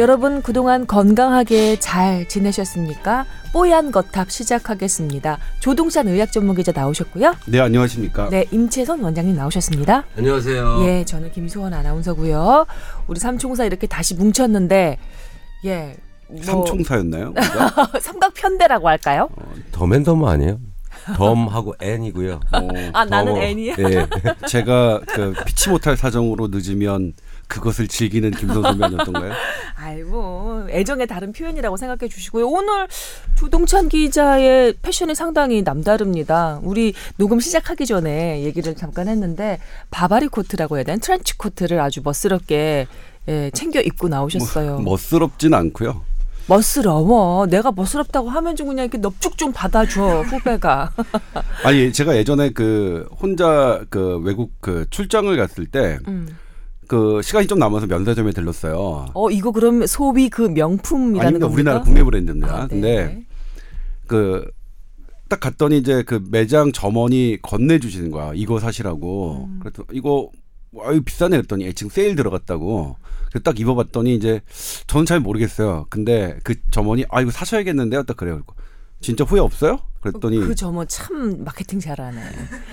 여러분 그동안 건강하게 잘 지내셨습니까? 뽀얀 거탑 시작하겠습니다. 조동찬 의학 전문 기자 나오셨고요. 네, 안녕하십니까? 네, 임채선 원장님 나오셨습니다. 안녕하세요. 예, 저는 김소원 아나운서고요. 우리 삼총사 이렇게 다시 뭉쳤는데 예. 뭐 삼총사였나요? 삼각편대라고 할까요? 덤앤덤 아니에요? 덤하고 N이고요. 어, 아, 나는 덤, N이야. 네. 제가 그 피치 못할 사정으로 늦으면 그것을 즐기는 김선 선배였던가요? 아이 뭐 애정의 다른 표현이라고 생각해 주시고요. 오늘 조동찬 기자의 패션이 상당히 남다릅니다. 우리 녹음 시작하기 전에 얘기를 잠깐 했는데 바바리 코트라고 해야 되나 트렌치 코트를 아주 멋스럽게 예, 챙겨 입고 나오셨어요. 뭐, 멋스럽진 않고요. 멋스러워. 내가 멋스럽다고 하면 좀 그냥 이렇게 넙죽 좀 받아줘 후배가. 아니 제가 예전에 그 혼자 그 외국 그 출장을 갔을 때 그 음. 시간이 좀 남아서 면세점에 들렀어요. 어 이거 그럼 소비 그 명품이라는 아닙니다. 겁니까? 우리나라 국내 브랜드입니다. 아, 네. 근데 그 딱 갔더니 이제 그 매장 점원이 건네주시는 거야. 이거 사시라고. 음. 그래서 이거 아유 비싸네 그랬더니 예, 지금 세일 들어갔다고. 그래서 딱 입어봤더니 이제 저는 잘 모르겠어요. 근데 그 점원이 아 이거 사셔야겠는데요. 딱 그래요. 진짜 후회 없어요? 그랬더니 그 점원 참 마케팅 잘하네.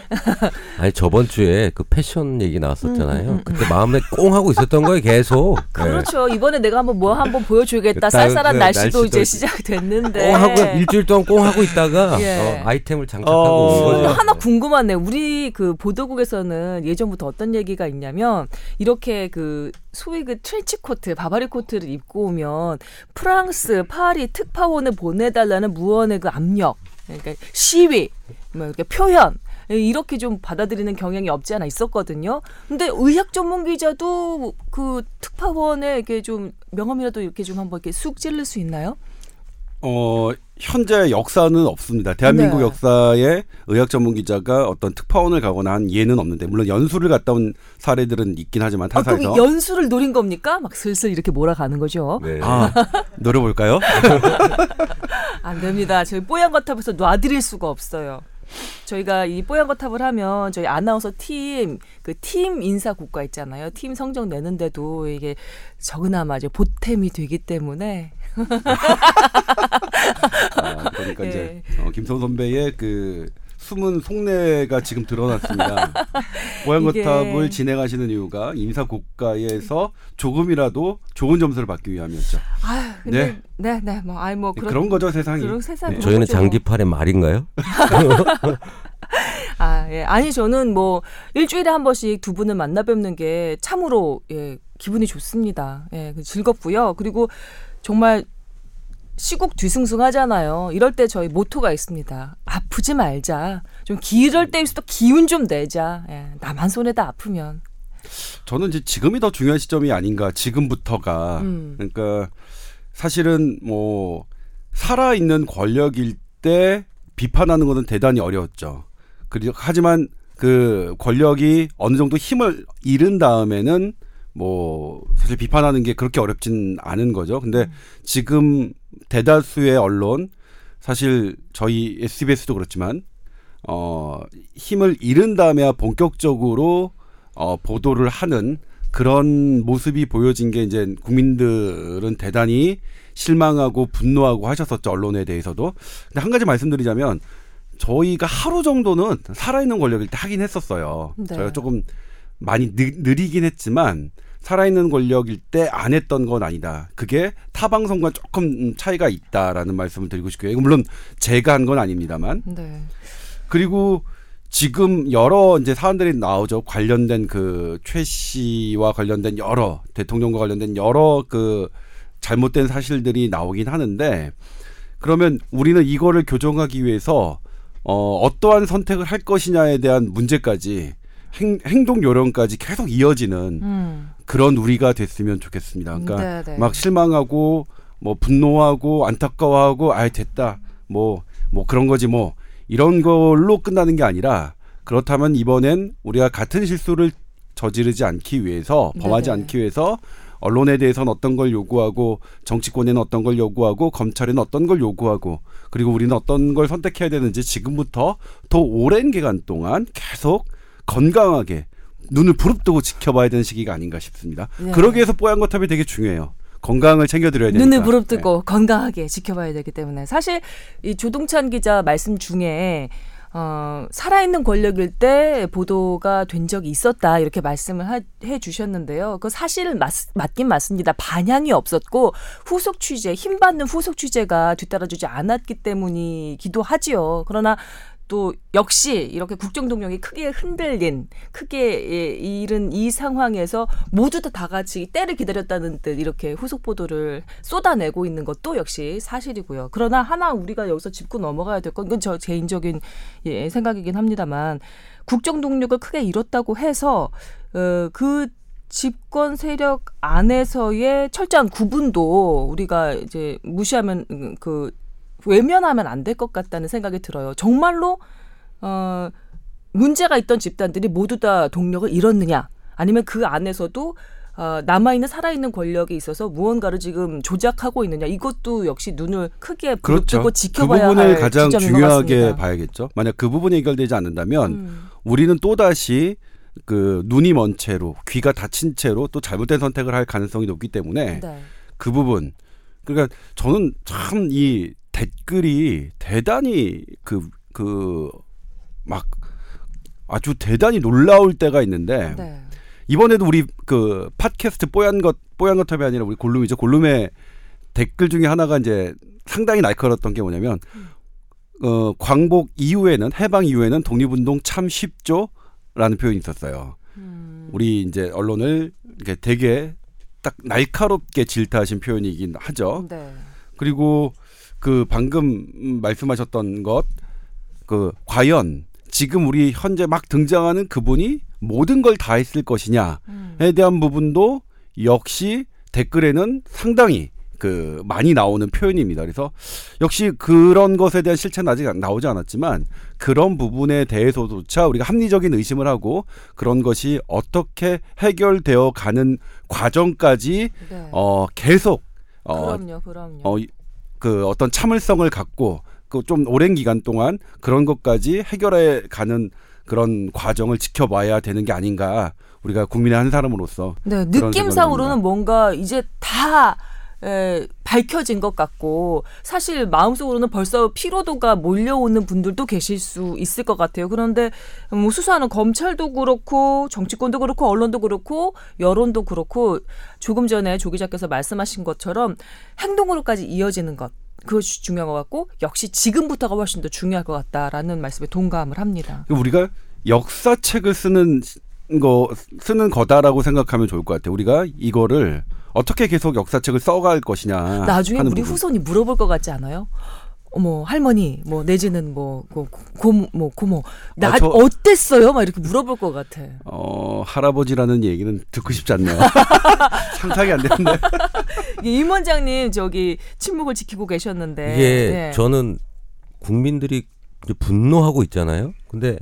아니 저번 주에 그 패션 얘기 나왔었잖아요. 음, 음, 음, 그때 마음에 꽁 하고 있었던 거예요, 계속. 네. 그렇죠. 이번에 내가 한번 뭐 한번 보여주겠다. 그 쌀쌀한 그 날씨도, 날씨도 이제 시작됐는데. 꽁 하고 일주일 동안 꽁 하고 있다가 예. 어, 아이템을 장착하고 어. 온 어, 거죠. 하나 궁금하네. 우리 그 보도국에서는 예전부터 어떤 얘기가 있냐면 이렇게 그 소위 그 트렌치 코트, 바바리 코트를 입고 오면 프랑스 파리 특파원을 보내달라는 무언의 그 압력, 그러니까 시위, 뭐 이렇게 표현. 이렇게 좀 받아들이는 경향이 없지 않아 있었거든요. 근데 의학 전문 기자도 그 특파원에게 좀 명함이라도 이렇게 좀 한번 이렇게 쑥 찔릴 수 있나요? 어 현재 역사는 없습니다. 대한민국 네. 역사에 의학 전문 기자가 어떤 특파원을 가거나 한 예는 없는데 물론 연수를 갔다 온 사례들은 있긴 하지만 아, 그럼 타사에서 연수를 노린 겁니까? 막 슬슬 이렇게 몰아가는 거죠. 네. 아 노려볼까요? 안 됩니다. 저희 뽀얀 거탑에서 놔드릴 수가 없어요. 저희가 이 뽀얀 거탑을 하면 저희 아나운서 팀 그 팀 인사 국가 있잖아요. 팀 성적 내는데도 이게 적으나마 이제 보탬이 되기 때문에 아, 그러니까 예. 이제 어, 김성 선배의 그 숨은 속내가 지금 드러났습니다. 이게- 뽀얀거탑을 진행하시는 이유가 임사 국가에서 조금이라도 좋은 점수를 받기 위함이었죠. 아유 근데 네네뭐 아이 뭐 그런 그런 거죠 세상이. 그런 세상 네. 저희는 거죠. 장기팔의 말인가요? 아, 예. 아니 저는 뭐 일주일에 한 번씩 두 분을 만나 뵙는 게 참으로 예, 기분이 좋습니다. 예, 그 즐겁고요. 그리고 정말 시국 뒤숭숭하잖아요. 이럴 때 저희 모토가 있습니다. 아프지 말자. 좀 기럴 때일수록 기운 좀 내자. 예, 나만 손에다 아프면. 저는 이제 지금이 더 중요한 시점이 아닌가 지금부터가 음. 그러니까 사실은 뭐 살아 있는 권력일 때 비판하는 것은 대단히 어려웠죠. 그리고 하지만 그 권력이 어느 정도 힘을 잃은 다음에는 뭐 사실 비판하는 게 그렇게 어렵진 않은 거죠. 근데 지금 대다수의 언론 사실 저희 SBS도 그렇지만 어 힘을 잃은 다음에야 본격적으로 어 보도를 하는 그런 모습이 보여진 게 이제 국민들은 대단히 실망하고 분노하고 하셨었죠 언론에 대해서도. 근데 한 가지 말씀드리자면 저희가 하루 정도는 살아있는 권력일 때 하긴 했었어요. 네. 저희가 조금 많이 느, 느리긴 했지만 살아있는 권력일 때 안 했던 건 아니다. 그게 타 방송과 조금 차이가 있다라는 말씀을 드리고 싶고요. 이거 물론 제가 한 건 아닙니다만 네. 그리고 지금 여러 이제 사안들이 나오죠. 관련된 그 최 씨와 관련된 여러 대통령과 관련된 여러 그 잘못된 사실들이 나오긴 하는데 그러면 우리는 이거를 교정하기 위해서 어 어떠한 선택을 할 것이냐에 대한 문제까지 행, 행동 요령까지 계속 이어지는 음. 그런 우리가 됐으면 좋겠습니다. 그러니까 네, 네. 막 실망하고 뭐 분노하고 안타까워하고 아이 됐다 뭐뭐 그런 거지 뭐 이런 걸로 끝나는 게 아니라 그렇다면 이번엔 우리가 같은 실수를 저지르지 않기 위해서 범하지 네네. 않기 위해서 언론에 대해서는 어떤 걸 요구하고 정치권에는 어떤 걸 요구하고 검찰에는 어떤 걸 요구하고 그리고 우리는 어떤 걸 선택해야 되는지 지금부터 더 오랜 기간 동안 계속 건강하게 눈을 부릅뜨고 지켜봐야 되는 시기가 아닌가 싶습니다. 네. 그러기 위해서 뽀얀 거탑이 되게 중요해요. 건강을 챙겨드려야 되니까. 눈을 부릅뜨고 건강하게 지켜봐야 되기 때문에 사실 이 조동찬 기자 말씀 중에 어, 살아있는 권력일 때 보도가 된 적이 있었다 이렇게 말씀을 하, 해 주셨는데요. 그 사실은 맞, 맞긴 맞습니다. 반향이 없었고 후속 취재 힘 받는 후속 취재가 뒤따라주지 않았기 때문이기도 하지요. 그러나 또 역시 이렇게 국정 동력이 크게 흔들린 크게 예, 잃은 이 상황에서 모두 다 다 같이 때를 기다렸다는 듯 이렇게 후속 보도를 쏟아내고 있는 것도 역시 사실이고요. 그러나 하나 우리가 여기서 짚고 넘어가야 될 건 이건 저 개인적인 예, 생각이긴 합니다만 국정 동력을 크게 잃었다고 해서 어, 그 집권 세력 안에서의 철저한 구분도 우리가 이제 무시하면 음, 그 외면하면 안 될 것 같다는 생각이 들어요. 정말로 어 문제가 있던 집단들이 모두 다 동력을 잃었느냐? 아니면 그 안에서도 어, 남아있는 살아있는 권력이 있어서 무언가를 지금 조작하고 있느냐 이것도 역시 눈을 크게 그렇죠. 부릅뜨고 그 지켜봐야 부분을 할 가장 중요하게. 봐야겠죠. 만약 그 부분이 해결되지 않는다면 음. 우리는 또 다시 그 눈이 먼 채로 귀가 닫힌 채로 또 잘못된 선택을 할 가능성이 높기 때문에 네. 그 부분 그러니까 저는 참 이 댓글이 대단히 그 그 막 아주 대단히 놀라울 때가 있는데 네. 이번에도 우리 그 팟캐스트 뽀얀 것 뽀얀 것탑이 아니라 우리 골룸이죠 골룸의 댓글 중에 하나가 이제 상당히 날카로웠던 게 뭐냐면 어 광복 이후에는 해방 이후에는 독립운동 참 쉽죠 라는 표현이 있었어요. 음. 우리 이제 언론을 이렇게 되게 딱 날카롭게 질타하신 표현이긴 하죠. 네. 그리고 그 방금 음, 말씀하셨던 것 그 과연 지금 우리 현재 막 등장하는 그분이 모든 걸 다 했을 것이냐에 음. 대한 부분도 역시 댓글에는 상당히 그 많이 나오는 표현입니다. 그래서 역시 그런 것에 대한 실체는 아직 안- 나오지 않았지만 그런 부분에 대해서조차 우리가 합리적인 의심을 하고 그런 것이 어떻게 해결되어 가는 과정까지 네. 어 계속 어, 그럼요, 그럼요. 어, 이- 그 어떤 참을성을 갖고 그 좀 오랜 기간 동안 그런 것까지 해결해 가는 그런 과정을 지켜봐야 되는 게 아닌가 우리가 국민의 한 사람으로서 네, 느낌상으로는 뭔가 이제 다 에, 밝혀진 것 같고 사실 마음속으로는 벌써 피로도가 몰려오는 분들도 계실 수 있을 것 같아요. 그런데 뭐 수사하는 검찰도 그렇고 정치권도 그렇고 언론도 그렇고 여론도 그렇고 조금 전에 조 기자께서 말씀하신 것처럼 행동으로까지 이어지는 것 그것이 중요한 것 같고 역시 지금부터가 훨씬 더 중요할 것 같다라는 말씀에 동감을 합니다. 우리가 역사책을 쓰는 거 쓰는 거다라고 생각하면 좋을 것 같아요. 우리가 이거를 어떻게 계속 역사책을 써갈 것이냐. 나중에 하는 우리 부분. 후손이 물어볼 것 같지 않아요? 어머 할머니 뭐 내지는 뭐 고- 고모 뭐 고모 나 아, 저- 어땠어요? 막 이렇게 물어볼 것 같아. 어 할아버지라는 얘기는 듣고 싶지 않네요. 상상이 안 되는데. 임 원장님 저기 침묵을 지키고 계셨는데 이게 네. 저는 국민들이 분노하고 있잖아요. 근데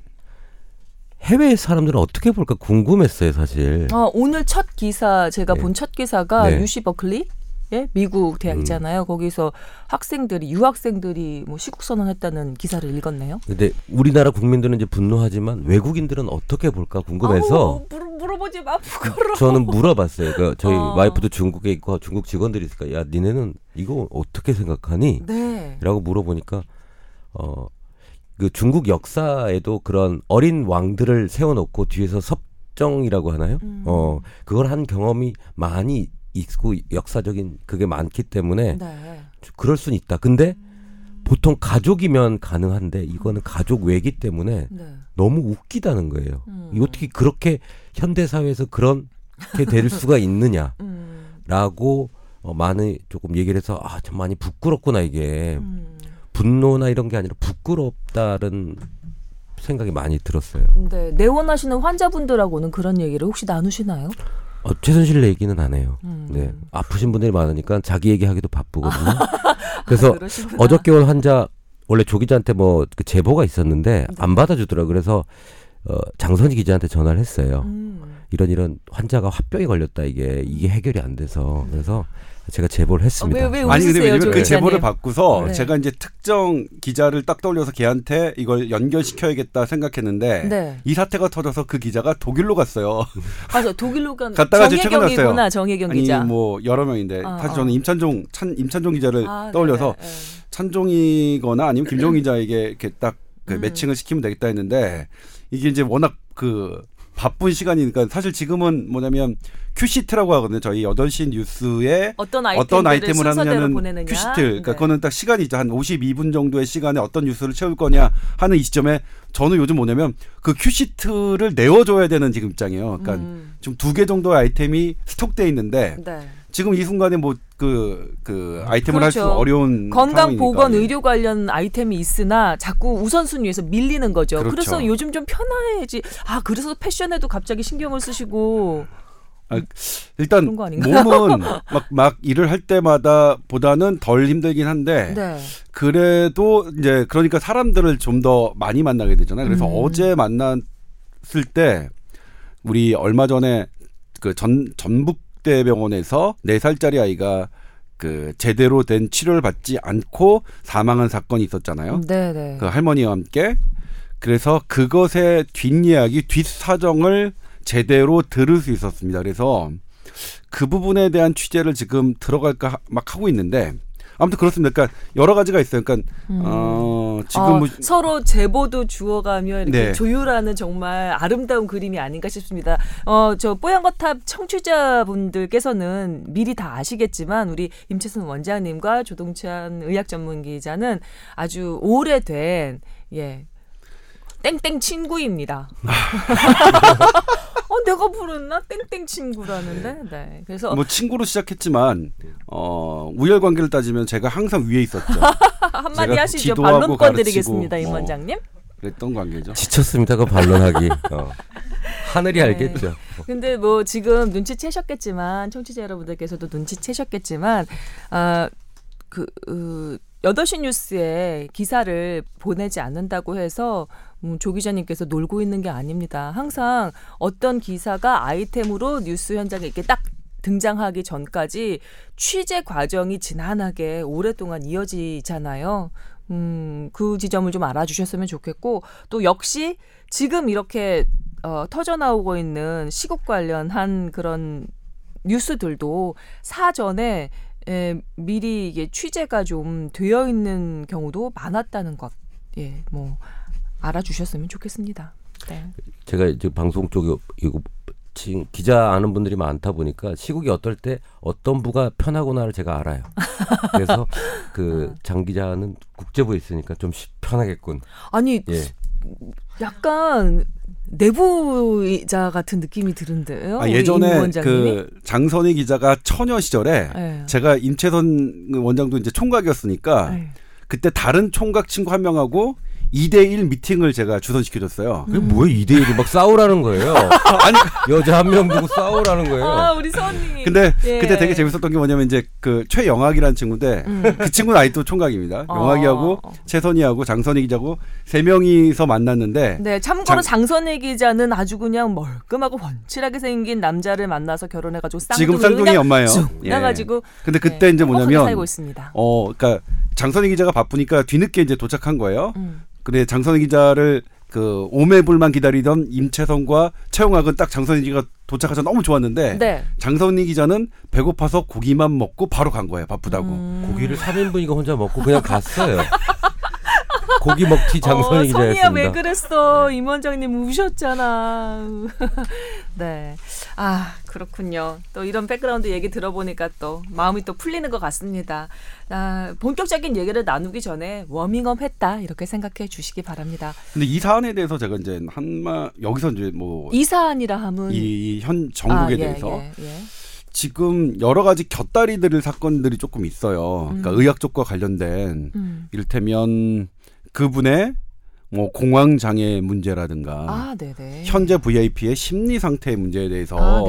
해외 사람들은 어떻게 볼까 궁금했어요, 사실. 어, 오늘 첫 기사 제가 네. 본첫 기사가 네. 유시 버클리 예? 미국 대학 음. 거기서 학생들이 유학생들이 뭐 시국 선언했다는 기사를 읽었네요. 근데 우리나라 국민들은 이제 분노하지만 외국인들은 어떻게 볼까 궁금해서 아우, 물, 물어보지 마 부끄러워. 저는 물어봤어요. 그 저희 어. 와이프도 중국에 있고 중국 직원들이 있으니까 야 니네는 이거 어떻게 생각하니? 네. 라고 물어보니까 어 그 중국 역사에도 그런 어린 왕들을 세워놓고 뒤에서 섭정이라고 하나요? 음. 어 그걸 한 경험이 많이 있고 역사적인 그게 많기 때문에 네. 그럴 수는 있다. 근데 보통 가족이면 가능한데 이거는 가족 외기 때문에 네. 너무 웃기다는 거예요. 음. 이 어떻게 그렇게 현대 사회에서 그렇게 될 수가 있느냐라고 음. 어, 많이 조금 얘기를 해서 아 참 많이 부끄럽구나 이게 음. 분노나 이런 게 아니라 부끄럽다는 생각이 많이 들었어요. 네, 내원하시는 환자분들하고는 그런 얘기를 혹시 나누시나요? 어, 최순실 얘기는 안 해요. 음. 네 아프신 분들이 많으니까 자기 얘기하기도 바쁘거든요. 그래서 그러시구나. 어저께 온 환자 원래 조 기자한테 뭐 그 제보가 있었는데 안 받아주더라. 고 그래서 어, 장선희 기자한테 전화를 했어요. 음. 이런 이런 환자가 화병에 걸렸다 이게 이게 해결이 안 돼서 그래서 제가 제보를 했습니다. 어, 왜, 왜 아니 근데 왜냐면 조 그? 제보를 받고서 네. 제가 이제 특정 기자를 딱 떠올려서 걔한테 이걸 연결시켜야겠다 생각했는데 네. 이 사태가 터져서 그 기자가 독일로 갔어요. 맞아 독일로 간 갔다가 이제 정혜경이구나 퇴근했어요. 정혜경 아니 기자. 뭐 여러 명인데 아, 사실 아. 저는 임찬종 찬 임찬종 기자를 아, 떠올려서 네네, 네. 찬종이거나 아니면 김종 기자에게 이렇게 딱그 음. 매칭을 시키면 되겠다 했는데 이게 이제 워낙 그 바쁜 시간이니까 사실 지금은 뭐냐면 큐시트라고 하거든요. 저희 8시 뉴스에 어떤 아이템을, 어떤 아이템을 하느냐는. 큐시트. 그러니까 네. 그거는 딱 시간이 있죠. 한 52분 정도의 시간에 어떤 뉴스를 채울 거냐 하는 이 시점에 저는 요즘 뭐냐면 그 큐시트를 내어줘야 되는 지금 입장이에요. 그러니까 음. 지금 두 개 정도의 아이템이 스톡돼 있는데 네. 지금 이 순간에 뭐 그 그 아이템을 할수 그렇죠. 어려운 건강. 보건 예. 의료 관련 아이템이 있으나 자꾸 우선순위에서 밀리는 거죠. 그렇죠. 그래서 요즘 좀 편해야지. 아 그래서 패션에도 갑자기 신경을 쓰시고 일단 거 아닌가요? 몸은 막, 막 일을 할 때마다 보다는 덜 힘들긴 한데 네. 그래도 이제 그러니까 사람들을 좀 더 많이 만나게 되잖아요. 그래서 음. 어제 만났을 때 우리 얼마 전에 그 전 전북 대병원에서 네 살짜리 아이가 그 제대로 된 치료를 받지 않고 사망한 사건이 있었잖아요. 네네. 그 할머니와 함께 그래서 그것의 뒷이야기 뒷사정을 제대로 들을 수 있었습니다. 그래서 그 부분에 대한 취재를 지금 들어갈까 하- 막 하고 있는데 아무튼 그렇습니다. 그러니까 여러 가지가 있어요. 그러니까 어 지금 어, 뭐 서로 제보도 주어가며 이렇게 네. 조율하는 정말 아름다운 그림이 아닌가 싶습니다. 어, 저 뽀얀거탑 청취자분들께서는 미리 다 아시겠지만 우리 임채선 원장님과 조동찬 의학 전문 기자는 아주 오래된 예 땡땡 친구입니다. 어, 내가 부르나 땡땡 친구라는데. 네. 그래서 뭐 친구로 시작했지만 어 우열 관계를 따지면 제가 항상 위에 있었죠. 한마디 하시죠. 지도하고 반론권 가르치고, 드리겠습니다, 임 어. 원장님. 그랬던 관계죠. 지쳤습니다. 그 반론하기. 어. 하늘이 네. 알겠죠. 근데 뭐 지금 눈치채셨겠지만 청취자 여러분들께서도 눈치채셨겠지만 아그 그, 8시 뉴스에 기사를 보내지 않는다고 해서 음, 조 기자님께서 놀고 있는 게 아닙니다. 항상 어떤 기사가 아이템으로 뉴스 현장에 이렇게 딱 등장하기 전까지 취재 과정이 지난하게 오랫동안 이어지잖아요. 음, 그 지점을 좀 알아주셨으면 좋겠고 또 역시 지금 이렇게 어, 터져 나오고 있는 시국 관련한 그런 뉴스들도 사전에 에, 미리 이게 취재가 좀 되어 있는 경우도 많았다는 것, 예, 뭐 알아주셨으면 좋겠습니다. 네. 제가 이제 방송 쪽에 이거 지금 기자 아는 분들이 많다 보니까 시국이 어떨 때 어떤 부가 편하구나를 제가 알아요. 그래서 그장 기자는 국제부에 있으니까 좀 시- 편하겠군. 아니 예. 약간 내부자 같은 느낌이 드는데요. 아, 예전에? 그 장선희 기자가 처녀 시절에 예. 제가 임채선 원장도 이제 총각이었으니까 예. 그때 다른 총각 친구 한 명하고 2대1 미팅을 제가 주선시켜줬어요. 그게 뭐야 2대 1이 막 싸우라는 거예요. 아니 여자 한 명 두고 싸우라는 거예요. 아 우리 선이. 근데 예. 그때 되게 재밌었던 게 뭐냐면 이제 그 최영학이라는 친구인데 음. 그 친구는 아직도 총각입니다. 어. 영학이하고 최선희하고 장선희 기자고 세 명이서 만났는데 네, 참고로 장- 장선희 기자는 아주 그냥 멀끔하고 훤칠하게 생긴 남자를 만나서 결혼해가지고 지금 쌍둥이를 쌍둥이 그냥 엄마예요. 쭉 예. 나가지고 근데 그때 이제 행복하게 뭐냐면 살고 있습니다. 어 그러니까 장선희 기자가 바쁘니까 뒤늦게 이제 도착한 거예요. 음. 근데 장선희 기자를 그 오매불만 기다리던 임채선과 최영학은 딱 장선희 기자가 도착해서 너무 좋았는데 네. 장선희 기자는 배고파서 고기만 먹고 바로 간 거예요. 바쁘다고. 음. 고기를 3인분이가 혼자 먹고 그냥 갔어요. 고기 먹튀 장선희 어, 기자였습니다. 왜 그랬어? 임 원장님 우셨잖아. 네. 아 그렇군요. 또 이런 백그라운드 얘기 들어보니까 또 마음이 또 풀리는 것 같습니다. 아, 본격적인 얘기를 나누기 전에 워밍업 했다 이렇게 생각해 주시기 바랍니다. 근데 이 사안에 대해서 제가 이제 한마 여기서 이제 뭐 이 사안이라 함은 이현 정국에 아, 예, 대해서 예, 예. 지금 여러 가지 곁다리 들을 사건들이 조금 있어요. 그러니까 음. 의학 쪽과 관련된 음. 이를테면 그분의 뭐 공황 장애 문제라든가 아. 현재 VIP의 심리 상태 문제에 대해서 아.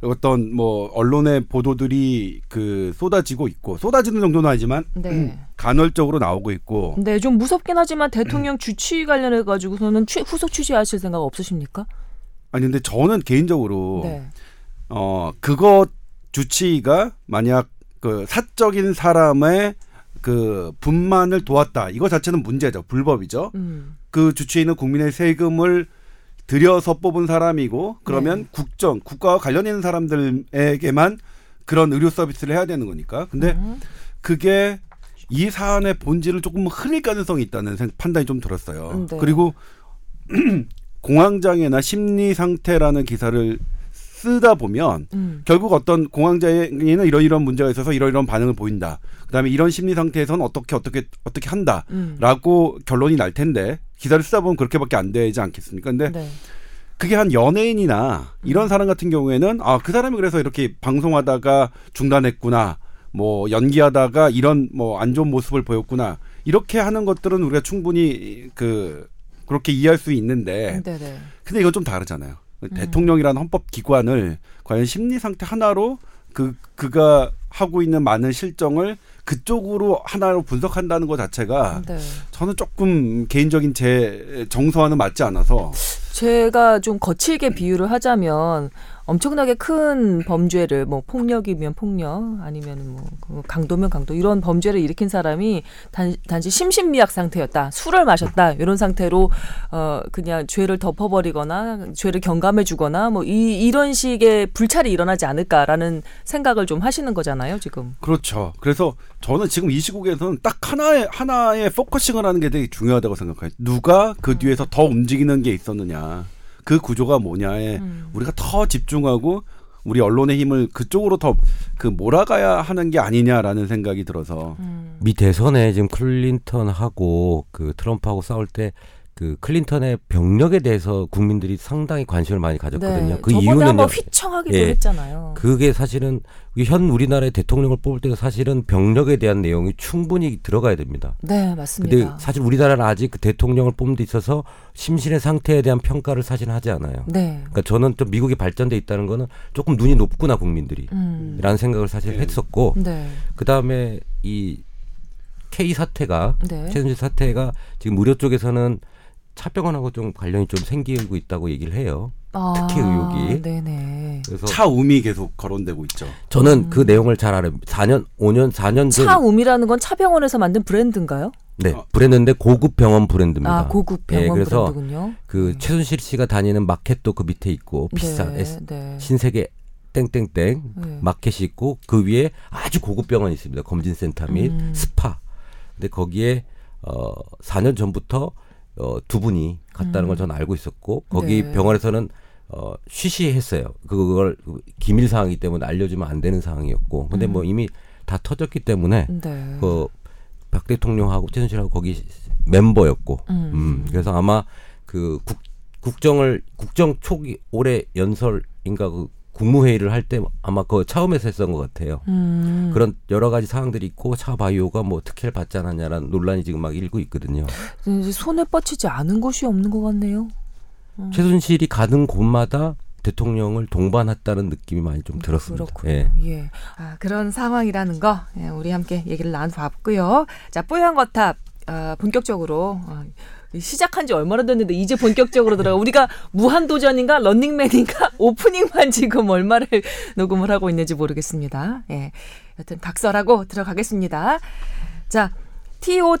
어떤 뭐 언론의 보도들이 그 쏟아지고 있고 쏟아지는 정도는 아니지만 네. 간헐적으로 나오고 있고 네, 좀 무섭긴 하지만 대통령 주치 관련해 가지고서는 취- 후속 취재하실 생각 없으십니까? 아니 근데 저는 개인적으로 네. 어 그거 주치의가 만약 그 사적인 사람의 그 분만을 도왔다 이거 자체는 문제죠 불법이죠 음. 그 주치의는 국민의 세금을 들여서 뽑은 사람이고 그러면 네. 국정 국가와 관련 있는 사람들에게만 그런 의료 서비스를 해야 되는 거니까 근데 음. 그게 이 사안의 본질을 조금 흐릴 가능성이 있다는 생- 판단이 좀 들었어요. 음, 네. 그리고 공황장애나 심리 상태라는 기사를 쓰다 보면 음. 결국 어떤 공황장애는 이러이러한 문제가 있어서 이러이러한 반응을 보인다. 그다음에 이런 심리 상태에서는 어떻게 어떻게 어떻게 음. 한다라고 결론이 날 텐데 기사를 쓰다 보면 그렇게밖에 안 되지 않겠습니까? 근데 네. 그게 한 연예인이나 이런 음. 사람 같은 경우에는 아 그 사람이 그래서 이렇게 방송하다가 중단했구나 뭐 연기하다가 이런 뭐 안 좋은 모습을 보였구나 이렇게 하는 것들은 우리가 충분히 그 그렇게 이해할 수 있는데 네, 네. 근데 이건 좀 다르잖아요 음. 대통령이라는 헌법 기관을 과연 심리 상태 하나로 그 그가 하고 있는 많은 실정을 그쪽으로 하나로 분석한다는 것 자체가 네. 저는 조금 개인적인 제 정서와는 맞지 않아서 제가 좀 거칠게 비유를 하자면 엄청나게 큰 범죄를 뭐 폭력이면 폭력 아니면 뭐그 강도면 강도 이런 범죄를 일으킨 사람이 단, 단지 심신미약 상태였다 술을 마셨다 이런 상태로 어 그냥 죄를 덮어버리거나 죄를 경감해주거나 뭐 이 이런 식의 불찰이 일어나지 않을까라는 생각을 좀 하시는 거잖아요 지금. 그렇죠. 그래서 저는 지금 이 시국에서는 딱 하나의 하나의 focusing을 하는 게 되게 중요하다고 생각해요. 누가 그 뒤에서 더 움직이는 게 있었느냐, 그 구조가 뭐냐에 음. 우리가 더 집중하고 우리 언론의 힘을 그쪽으로 더 그 몰아가야 하는 게 아니냐라는 생각이 들어서 음. 미 대선에 지금 클린턴하고 그 트럼프하고 싸울 때 그 클린턴의 병력에 대해서 국민들이 상당히 관심을 많이 가졌거든요. 네. 그 이유는요. 한번 휘청하기도 예. 했잖아요. 그게 사실은 현 우리나라의 대통령을 뽑을 때 사실은 병력에 대한 내용이 충분히 들어가야 됩니다. 네 근데 맞습니다. 사실 우리나라는 아직 그 대통령을 뽑는 데 있어서 심신의 상태에 대한 평가를 사실 하지 않아요. 네. 그러니까 저는 좀 미국이 발전돼 있다는 거는 조금 눈이 높구나 국민들이 음. 라는 생각을 사실 네. 했었고 네. 그다음에 이 K 사태가 네. 최순실 사태가 지금 의료 쪽에서는 차병원하고 좀 관련이 좀 생기고 있다고 얘기를 해요. 아, 특혜 의혹이. 네네. 그래서 차움이 계속 거론되고 있죠. 저는 그 내용을 잘 알아요. 4년, 5년, 4년 전 차움이라는 건 차병원에서 만든 브랜드인가요? 네, 브랜드인데 고급 병원 브랜드입니다. 아, 고급 예, 병원 그래서 브랜드군요. 그 최순실 씨가 다니는 마켓도 그 밑에 있고 비싼 네, S- 네. 신세계 땡땡땡 네. 마켓이 있고 그 위에 아주 고급 병원이 있습니다. 검진센터 및 음. 스파. 근데 거기에 어 4년 전부터 어, 두 분이 갔다는 걸 저는 알고 있었고 거기 네. 병원에서는 어, 쉬쉬했어요. 그걸 그 기밀 사항이기 때문에 알려주면 안 되는 사항이었고 근데 뭐 이미 다 터졌기 때문에 네. 그박 대통령하고 최순실하고 거기 멤버였고 음. 음, 그래서 아마 그 국, 국정을 국정 초기 올해 연설인가 그 국무회의를 할 때 아마 그 차움에서 했던 것 같아요. 음. 그런 여러 가지 사항들이 있고 차 바이오가 뭐 특혜를 받지 않았냐라는 논란이 지금 막 일고 있거든요. 이제 손에 뻗치지 않은 곳이 없는 것 같네요. 음. 최순실이 가는 곳마다 대통령을 동반했다는 느낌이 많이 좀 들었습니다. 그렇군요. 예. 예. 아, 그런 상황이라는 거 예, 우리 함께 얘기를 나눠봤고요. 자, 뽀얀 거탑 아, 본격적으로 아, 시작한 지 얼마나 됐는데 이제 본격적으로 들어가 우리가 무한도전인가 런닝맨인가 오프닝만 지금 얼마를 녹음을 하고 있는지 모르겠습니다. 예. 여튼 각설하고 들어가겠습니다. 자, tower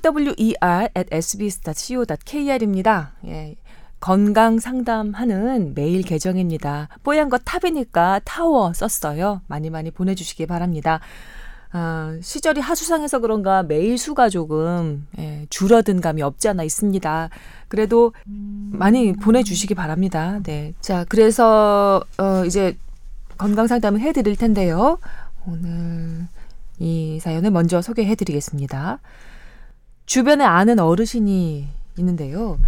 at sbs.co.kr입니다. 예. 건강 상담하는 메일 계정입니다. 뽀얀 거 탑이니까 타워 썼어요. 많이 많이 보내주시기 바랍니다. 아, 시절이 하수상해서 그런가 메일 수가 조금 예, 줄어든 감이 없지 않아 있습니다. 그래도 많이 보내주시기 바랍니다. 네, 자 그래서 어, 이제 건강 상담을 해드릴 텐데요. 오늘 이 사연을 먼저 소개해드리겠습니다. 주변에 아는 어르신이 있는데요.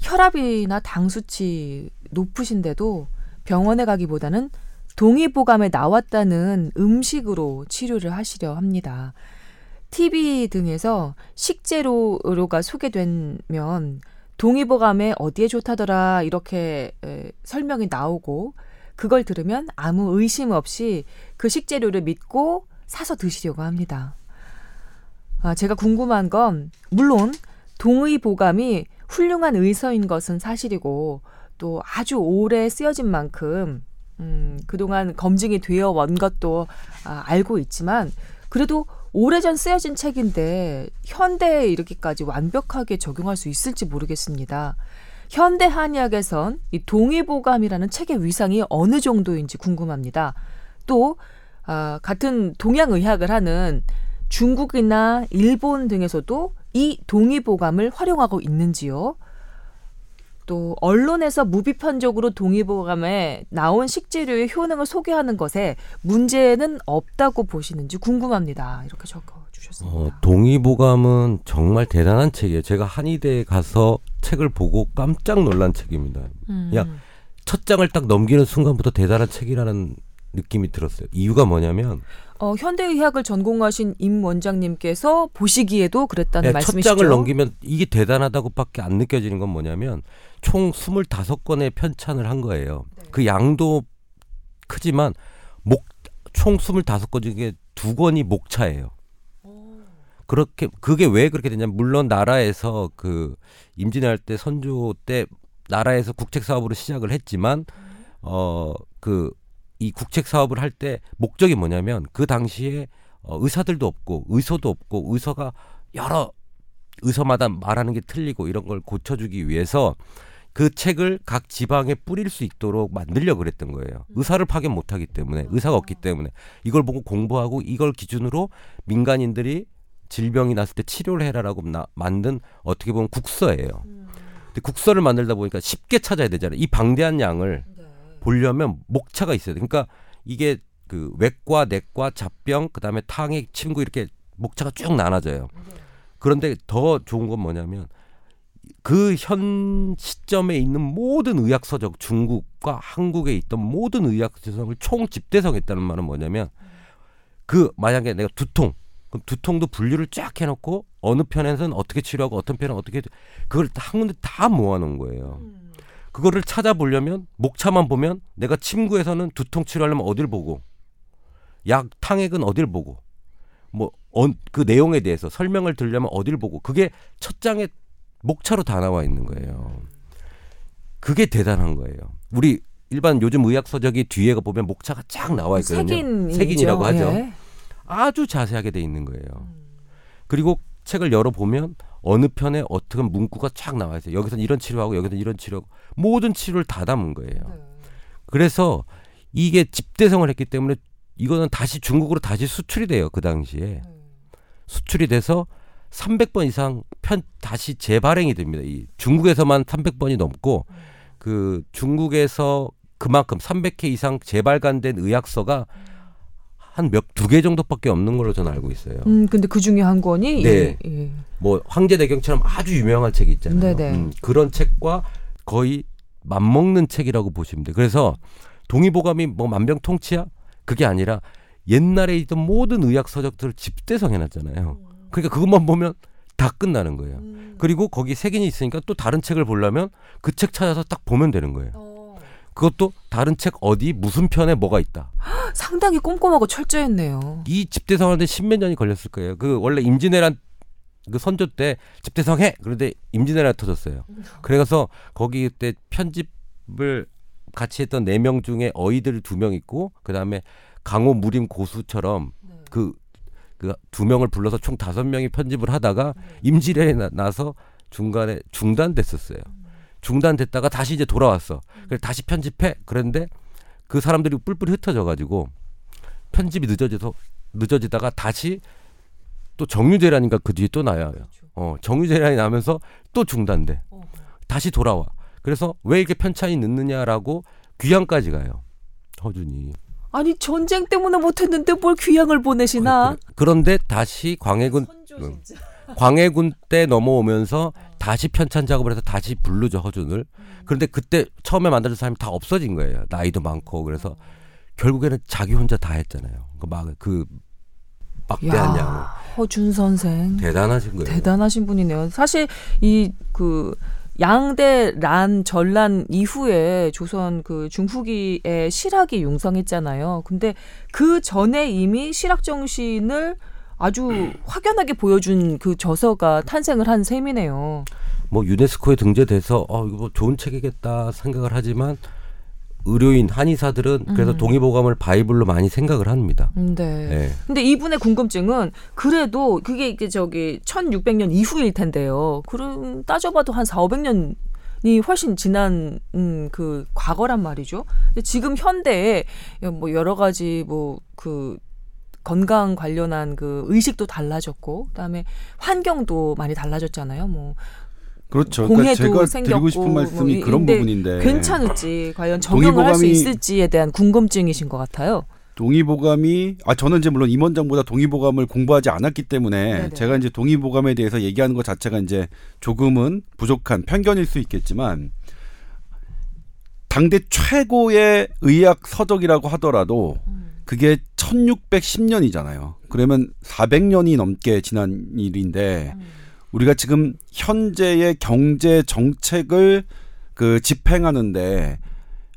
혈압이나 당 수치 높으신데도 병원에 가기보다는 동의보감에 나왔다는 음식으로 치료를 하시려 합니다. TV 등에서 식재료가 소개되면 동의보감에 어디에 좋다더라 이렇게 에, 설명이 나오고 그걸 들으면 아무 의심 없이 그 식재료를 믿고 사서 드시려고 합니다. 아, 제가 궁금한 건 물론 동의보감이 훌륭한 의서인 것은 사실이고 또 아주 오래 쓰여진 만큼 음, 그동안 검증이 되어 온 것도 아, 알고 있지만 그래도 오래전 쓰여진 책인데 현대에 이렇게까지 완벽하게 적용할 수 있을지 모르겠습니다. 현대 한의학에선 이 동의보감이라는 책의 위상이 어느 정도인지 궁금합니다. 또 아, 같은 동양의학을 하는 중국이나 일본 등에서도 이 동의보감을 활용하고 있는지요? 또 언론에서 무비판적으로 동의보감에 나온 식재료의 효능을 소개하는 것에 문제는 없다고 보시는지 궁금합니다. 이렇게 적어 주셨습니다. 어, 동의보감은 정말 대단한 책이에요. 제가 한의대에 가서 책을 보고 깜짝 놀란 책입니다. 음. 야, 첫 장을 딱 넘기는 순간부터 대단한 책이라는 느낌이 들었어요. 이유가 뭐냐면 어, 현대의학을 전공하신 임 원장님께서 보시기에도 그랬다는 네, 첫 말씀이시죠? 장을 넘기면 이게 대단하다고밖에 안 느껴지는 건 뭐냐면 총 25건의 편찬을 한 거예요. 그 양도 크지만 목총 25건 중에 두 건이 목차예요. 그렇게 그게 왜 그렇게 되냐면 물론 나라에서 그 임진왜할 때 선조 때 나라에서 국책 사업으로 시작을 했지만 어그 이 국책 사업을 할 때 목적이 뭐냐면 그 당시에 어, 의사들도 없고 의소도 없고 의사가 여러 의사마다 말하는 게 틀리고 이런 걸 고쳐주기 위해서 그 책을 각 지방에 뿌릴 수 있도록 만들려고 그랬던 거예요. 의사를 파견 못 하기 때문에 의사가 없기 때문에 이걸 보고 공부하고 이걸 기준으로 민간인들이 질병이 났을 때 치료를 해라라고 나, 만든 어떻게 보면 국서예요. 근데 국서를 만들다 보니까 쉽게 찾아야 되잖아요. 이 방대한 양을 보려면 목차가 있어야 돼. 그러니까 이게 그 외과, 내과, 잡병, 그다음에 탕액, 침구 이렇게 목차가 쭉 나눠져요. 그런데 더 좋은 건 뭐냐면 그 현 시점에 있는 모든 의학 서적 중국과 한국에 있던 모든 의학 서적을 총 집대성했다는 말은 뭐냐면 그 만약에 내가 두통 그럼 두통도 분류를 쫙 해놓고 어느 편에서는 어떻게 치료하고 어떤 편은 어떻게 그걸 다한 군데 다 모아놓은 거예요. 그거를 찾아보려면 목차만 보면 내가 침구에서는 두통 치료하려면 어딜 보고 약 탕액은 어딜 보고 뭐그 내용에 대해서 설명을 들려면 어딜 보고 그게 첫 장에 목차로 다 나와 있는 거예요. 그게 대단한 거예요. 우리 일반 요즘 의학 서적이 뒤에가 보면 목차가 쫙 나와 있거든요. 색인 색인이라고 하죠. 예. 아주 자세하게 돼 있는 거예요. 그리고 책을 열어 보면 어느 편에 어떻게 문구가 쫙 나와 있어요. 여기서는 이런 치료하고 여기서는 이런 치료하고 모든 치료를 다 담은 거예요. 그래서 이게 집대성을 했기 때문에 이거는 다시 중국으로 다시 수출이 돼요. 그 당시에. 수출이 돼서 300번 이상 편 다시 재발행이 됩니다. 이 중국에서만 300번이 넘고 그 중국에서 그만큼 300회 이상 재발간된 의학서가 한 몇 두 개 정도밖에 없는 걸로 저는 알고 있어요. 음, 근데 그 중에 한 권이 네. 예, 예. 뭐 황제대경처럼 아주 유명한 책이 있잖아요. 음, 그런 책과 거의 맞먹는 책이라고 보시면 돼요. 그래서 동의보감이 뭐 만병통치야? 그게 아니라 옛날에 있던 모든 의학 서적들을 집대성 해 놨잖아요. 그러니까 그것만 보면 다 끝나는 거예요. 그리고 거기 색인이 있으니까 또 다른 책을 보려면 그 책 찾아서 딱 보면 되는 거예요. 그것도 다른 책 어디 무슨 편에 뭐가 있다. 상당히 꼼꼼하고 철저했네요. 이 집대성하는데 십몇 년이 걸렸을 거예요. 그 원래 임진왜란 그 선조 때 집대성 해. 그런데 임진왜란 터졌어요. 그래서 거기 그때 편집을 같이 했던 네 명 중에 어이들 두 명 있고 그다음에 강호 무림 고수처럼 그 그 두 명을 불러서 총 다섯 명이 편집을 하다가 임진왜란이 나- 나서 중간에 중단됐었어요. 중단됐다가 다시 이제 돌아왔어. 그래서 다시 편집해. 그런데 그 사람들이 뿔뿔이 흩어져 가지고 편집이 늦어져서 늦어지다가 다시 또 정유재란인가 그 뒤에 또 나요. 어, 정유재란이 나면서 또 중단돼. 다시 돌아와. 그래서 왜 이렇게 편찬이 늦느냐라고 귀향까지 가요. 허준이. 아니 전쟁 때문에 못했는데 뭘 귀향을 보내시나? 그- 그런데 다시 광해군 응. 광해군 때 넘어오면서 다시 편찬 작업을 해서 다시 부르죠 허준을. 그런데 그때 처음에 만들던 사람이 다 없어진 거예요. 나이도 많고 그래서 결국에는 자기 혼자 다 했잖아요. 그막그 막대한 양을 야, 허준 선생 대단하신 거예요. 대단하신 분이네요. 사실 이 그 양대 란 전란 이후에 조선 그 중후기에 실학이 융성했잖아요. 근데 그 전에 이미 실학 정신을 아주 확연하게 보여준 그 저서가 탄생을 한 셈이네요. 뭐 유네스코에 등재돼서 어 이거 뭐 좋은 책이겠다 생각을 하지만 의료인 한의사들은 그래서 음. 동의보감을 바이블로 많많이 생각을 합니다. 네. 예. 근데 이분의 궁금증은 그래도 그게 이게 저기 1600년 이후일 텐데요. 그럼 따져봐도 한 4, 500년 이 훨씬 지난 음, 그 과거란 말이죠. 근데 지금 현대에 뭐 여러 가지 뭐그 건강 관련한 그 의식도 달라졌고 그다음에 환경도 많이 달라졌잖아요. 뭐 그렇죠. 그러니까 제가 생겼고 드리고 싶은 말씀이 뭐 그런 부분인데 괜찮을지 과연 적용을 할 수 있을지에 대한 궁금증이신 것 같아요. 동의보감이 아 저는 이제 물론 임원장보다 동의보감을 공부하지 않았기 때문에 네네. 제가 이제 동의보감에 대해서 얘기하는 것 자체가 이제 조금은 부족한 편견일 수 있겠지만 당대 최고의 의학 서적이라고 하더라도 그게 1610년이잖아요. 그러면 400년이 넘게 지난 일인데 우리가 지금 현재의 경제 정책을 그 집행하는데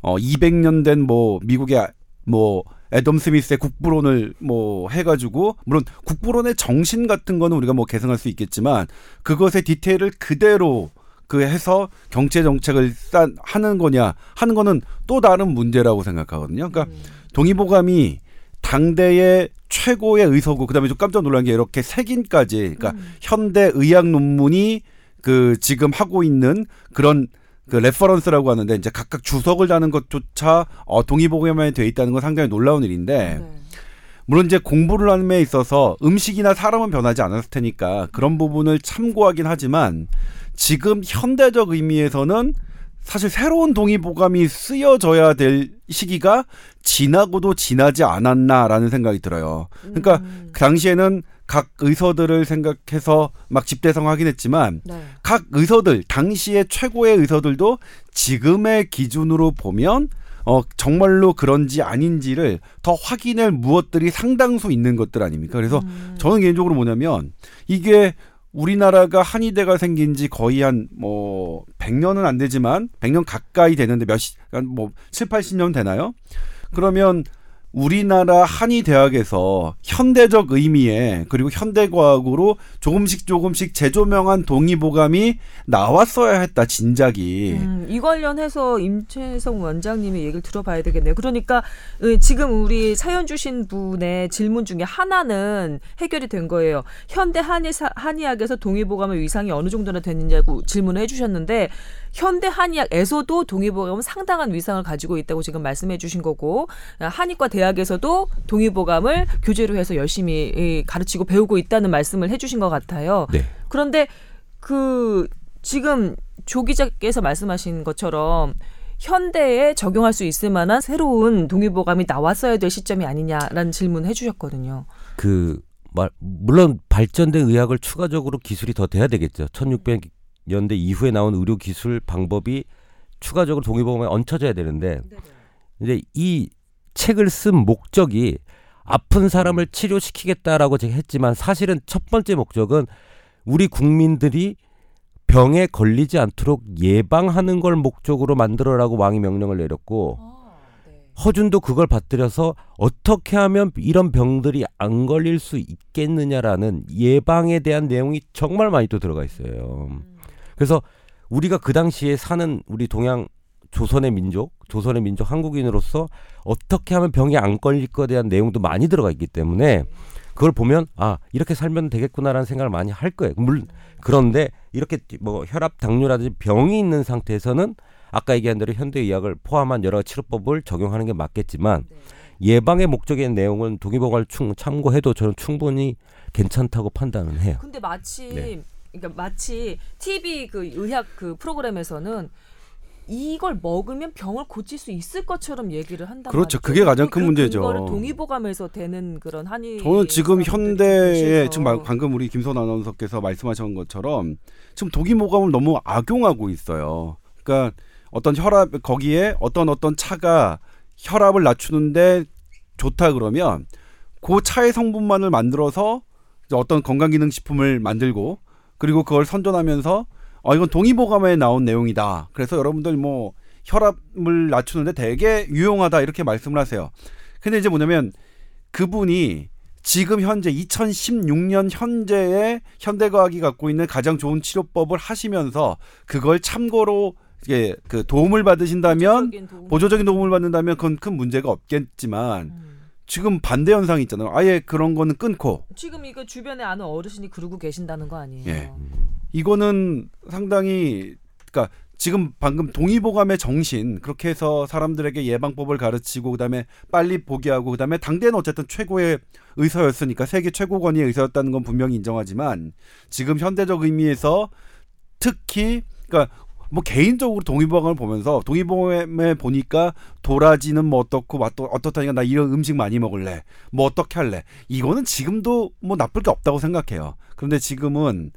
어 200년 된 뭐 미국의 뭐 애덤 스미스의 국부론을 뭐 해가지고 물론 국부론의 정신 같은 거는 우리가 뭐 계승할 수 있겠지만 그것의 디테일을 그대로 그 해서 경제 정책을 싼 하는 거냐 하는 거는 또 다른 문제라고 생각하거든요. 그러니까 동의보감이 당대의 최고의 의서고 그다음에 좀 깜짝 놀란 게 이렇게 색인까지 그러니까 현대 의학 논문이 그 지금 하고 있는 그런 그 reference라고 하는데 이제 각각 주석을 다는 것조차 어, 동의보감에 돼 있다는 건 상당히 놀라운 일인데 네. 물론 이제 공부를 하는 데 있어서 음식이나 사람은 변하지 않았을 테니까 그런 부분을 참고하긴 하지만 지금 현대적 의미에서는 사실 새로운 동의보감이 쓰여져야 될 시기가 지나고도 지나지 않았나라는 생각이 들어요. 그러니까 음, 그 당시에는 각 의서들을 생각해서 막 집대성 하긴 했지만 네. 각 의서들 당시의 최고의 의서들도 지금의 기준으로 보면 어 정말로 그런지 아닌지를 더 확인할 무엇들이 상당수 있는 것들 아닙니까? 그래서 음. 저는 개인적으로 뭐냐면 이게 우리나라가 한의대가 생긴 지 거의 한 뭐 100년은 안 되지만 100년 가까이 되는데 몇십 뭐 7, 80년 되나요? 그러면 우리나라 한의대학에서 현대적 의미의 그리고 현대과학으로 조금씩 조금씩 재조명한 동의보감이 나왔어야 했다 진작이 음, 이 관련해서 임채성 원장님의 얘기를 들어봐야 되겠네요. 그러니까 으, 지금 우리 사연 주신 분의 질문 중에 하나는 해결이 된 거예요. 현대 한의 한의학에서 동의보감의 위상이 어느 정도나 됐느냐고 질문을 해주셨는데 현대 한의학에서도 동의보감은 상당한 위상을 가지고 있다고 지금 말씀해 주신 거고 한의과 대학에서도 동의보감을 교재로 해서 열심히 이, 가르치고 배우고 있다는 말씀을 해 주신 것 같아요. 네. 그런데 그 지금 조 기자께서 말씀하신 것처럼 현대에 적용할 수 있을 만한 새로운 동의보감이 나왔어야 될 시점이 아니냐라는 질문을 해주셨거든요. 그 말, 물론 발전된 의학을 추가적으로 기술이 더 돼야 되겠죠. 1600 년대 이후에 나온 의료 기술 방법이 추가적으로 동의보감에 얹혀져야 되는데 이제 이 책을 쓴 목적이 아픈 사람을 치료시키겠다라고 제가 했지만 사실은 첫 번째 목적은 우리 국민들이 병에 걸리지 않도록 예방하는 걸 목적으로 만들어라고 왕이 명령을 내렸고 허준도 그걸 받들여서 어떻게 하면 이런 병들이 안 걸릴 수 있겠느냐라는 예방에 대한 내용이 정말 많이 또 들어가 있어요. 그래서 우리가 그 당시에 사는 우리 동양 조선의 민족, 조선의 민족 한국인으로서 어떻게 하면 병이 안 걸릴 거에 대한 내용도 많이 들어가 있기 때문에 그걸 보면 아 이렇게 살면 되겠구나라는 생각을 많이 할 거예요. 물론 그런데 이렇게 뭐 혈압, 당뇨라든지 병이 있는 상태에서는 아까 얘기한 대로 현대의학을 포함한 여러 치료법을 적용하는 게 맞겠지만 예방의 목적인 내용은 동의보감을 충, 참고해도 저는 충분히 괜찮다고 판단을 해요. 근데 마치 네. 그러니까 마치 TV 그 의학 그 프로그램에서는 이걸 먹으면 병을 고칠 수 있을 것처럼 얘기를 한단 그렇죠. 말이죠. 그게 가장 큰 그 문제죠. 동의보감에서 되는 그런 한의 저는 지금 현대에 계셔서. 지금 막 방금 우리 김선 아나운서께서 말씀하신 것처럼 지금 동의보감을 너무 악용하고 있어요. 그러니까 어떤 혈압 거기에 어떤 어떤 차가 혈압을 낮추는데 좋다 그러면 그 차의 성분만을 만들어서 어떤 건강기능식품을 만들고 그리고 그걸 선전하면서 어 이건 동의보감에 나온 내용이다. 그래서 여러분들 뭐 혈압을 낮추는데 되게 유용하다 이렇게 말씀을 하세요. 근데 이제 뭐냐면 그분이 지금 현재 2016년 현재의 현대과학이 갖고 있는 가장 좋은 치료법을 하시면서 그걸 참고로 이게 그 도움을 받으신다면 보조적인 도움. 보조적인 도움을 받는다면 그건 큰 문제가 없겠지만 음. 지금 반대 현상이 있잖아요. 아예 그런 거는 끊고 지금 이거 주변에 아는 어르신이 그러고 계신다는 거 아니에요? 예. 이거는 상당히 그러니까 지금 방금 동의보감의 정신 그렇게 해서 사람들에게 예방법을 가르치고 그다음에 빨리 포기하고 그다음에 당대는 어쨌든 최고의 의사였으니까 세계 최고 권위의 의사였다는 건 분명히 인정하지만 지금 현대적 의미에서 특히 그러니까 뭐 개인적으로 동의보감을 보면서 동의보감에 보니까 도라지는 뭐 어떻고 뭐 어떠- 어떻다니까 나 이런 음식 많이 먹을래 뭐 어떻게 할래 이거는 지금도 뭐 나쁠 게 없다고 생각해요 그런데 지금은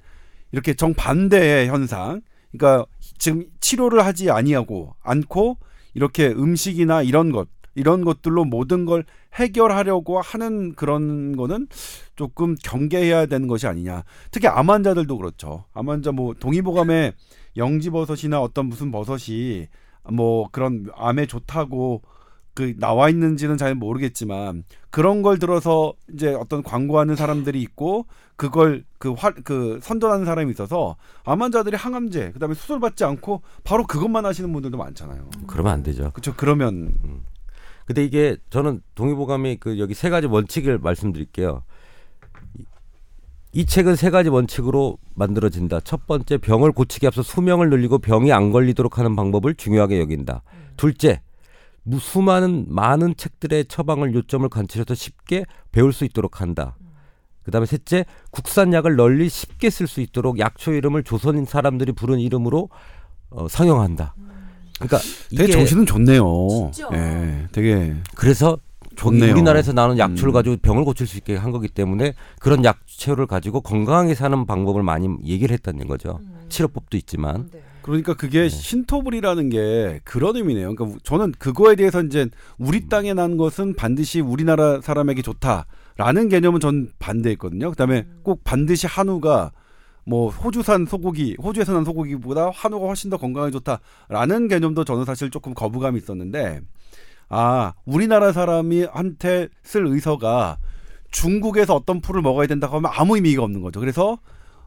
이렇게 정반대의 현상 그러니까 지금 치료를 하지 아니하고 않고 이렇게 음식이나 이런 것 이런 것들로 모든 걸 해결하려고 하는 그런 거는 조금 경계해야 되는 것이 아니냐. 특히 암 환자들도 그렇죠. 암 환자 뭐 동의보감에 영지버섯이나 어떤 무슨 버섯이 뭐 그런 암에 좋다고 그 나와 있는지는 잘 모르겠지만 그런 걸 들어서 이제 어떤 광고하는 사람들이 있고 그걸 그화그 선전하는 사람이 있어서 암 환자들이 항암제 그다음에 수술 받지 않고 바로 그것만 하시는 분들도 많잖아요. 그러면 안 되죠. 그렇죠. 그러면 근데 이게 저는 동의보감의 그 여기 세 가지 원칙을 말씀드릴게요. 이- 이 책은 세 가지 원칙으로 만들어진다. 첫 번째, 병을 고치기 앞서 수명을 늘리고 병이 안 걸리도록 하는 방법을 중요하게 여긴다. 둘째, 무- 수많은 많은 책들의 처방을 요점을 관찰해서 쉽게 배울 수 있도록 한다. 그다음에 셋째, 국산 약을 널리 쉽게 쓸 수 있도록 약초 이름을 조선인 사람들이 부른 이름으로 어, 상영한다. 그러니까 되게 이게 정신은 좋네요. 진짜. 예, 되게 그래서 좋네요. 우리나라에서 나오는 약초를 음. 가지고 병을 고칠 수 있게 한 거기 때문에 그런 약초를 가지고 건강하게 사는 방법을 많이 얘기를 했다는 거죠. 음. 치료법도 있지만 네. 그러니까 그게 신토불이라는 게 그런 의미네요. 그러니까 저는 그거에 대해서 이제 우리 땅에 난 것은 반드시 우리나라 사람에게 좋다라는 개념은 전 반대했거든요. 그다음에 꼭 반드시 한우가 뭐 호주산 소고기, 호주에서 난 소고기보다 한우가 훨씬 더 건강에 좋다라는 개념도 저는 사실 조금 거부감이 있었는데 아 우리나라 사람이 한테 쓸 의서가 중국에서 어떤 풀을 먹어야 된다고 하면 아무 의미가 없는 거죠. 그래서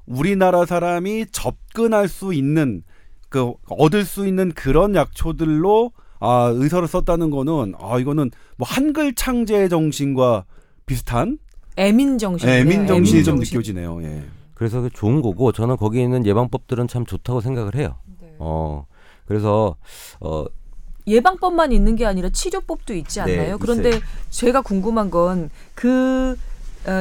우리나라 사람이 접근할 수 있는 그 얻을 수 있는 그런 약초들로 아 의서를 썼다는 거는 아 이거는 뭐 한글 창제의 정신과 비슷한 애민 정신. 예, 애민 정신이 좀 정신. 느껴지네요. 예. 그래서 그게 좋은 거고 저는 거기에 있는 예방법들은 참 좋다고 생각을 해요. 네. 어 그래서 어 예방법만 있는 게 아니라 치료법도 있지 네, 않나요? 그런데 있어요. 제가 궁금한 건그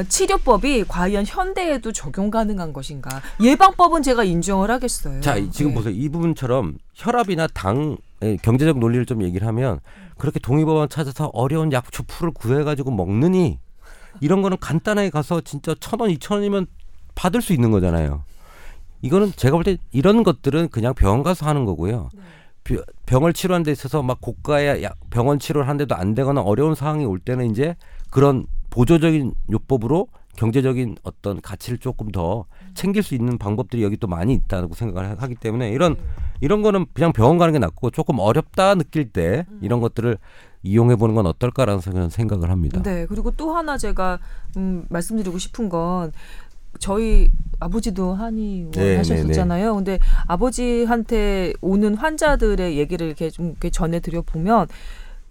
치료법이 과연 현대에도 적용 가능한 것인가? 예방법은 제가 인정을 하겠어요. 자, 이- 지금 네. 보세요. 이 부분처럼 혈압이나 당의 경제적 논리를 좀 얘기를 하면 그렇게 동의법원 찾아서 어려운 약초 풀을 구해 가지고 먹느니 이런 거는 간단하게 가서 진짜 천 원, 이천 원이면 받을 수 있는 거잖아요. 이거는 제가 볼 때 이런 것들은 그냥 병원 가서 하는 거고요. 네. 비- 병을 치료하는 데 있어서 막 고가의 약- 병원 치료를 하는데도 안 되거나 어려운 상황이 올 때는 이제 그런 보조적인 요법으로 경제적인 어떤 가치를 조금 더 챙길 수 있는 방법들이 여기 또 많이 있다고 생각을 하- 하기 때문에 이런 이런 거는 그냥 병원 가는 게 낫고 조금 어렵다 느낄 때 이런 것들을 이용해 보는 건 어떨까라는 생각- 생각을 합니다. 네, 그리고 또 하나 제가 음, 말씀드리고 싶은 건 저희 아버지도 한의원 네, 하셨었잖아요. 근데 아버지한테 오는 환자들의 얘기를 이렇게 좀 이렇게 전해드려 보면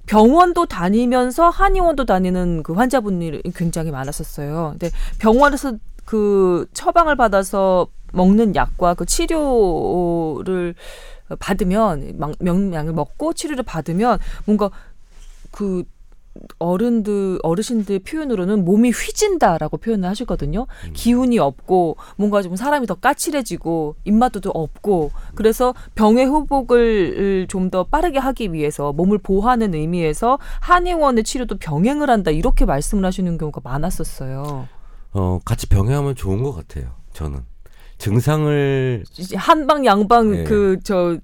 병원도 다니면서 한의원도 다니는 그 환자분들이 굉장히 많았었어요. 근데 병원에서 그 처방을 받아서 먹는 약과 그 치료를 받으면 막 명량을 먹고 치료를 받으면 뭔가 그 어른들 어르신들 표현으로는 몸이 휘진다라고 표현을 하시거든요. 기운이 없고 뭔가 좀 사람이 더 까칠해지고 입맛도 좀 없고 그래서 병의 회복을 좀 더 빠르게 하기 위해서 몸을 보호하는 의미에서 한의원의 치료도 병행을 한다 이렇게 말씀을 하시는 경우가 많았었어요. 어, 같이 병행하면 좋은 것 같아요. 저는 증상을 한방 양방 네. 그저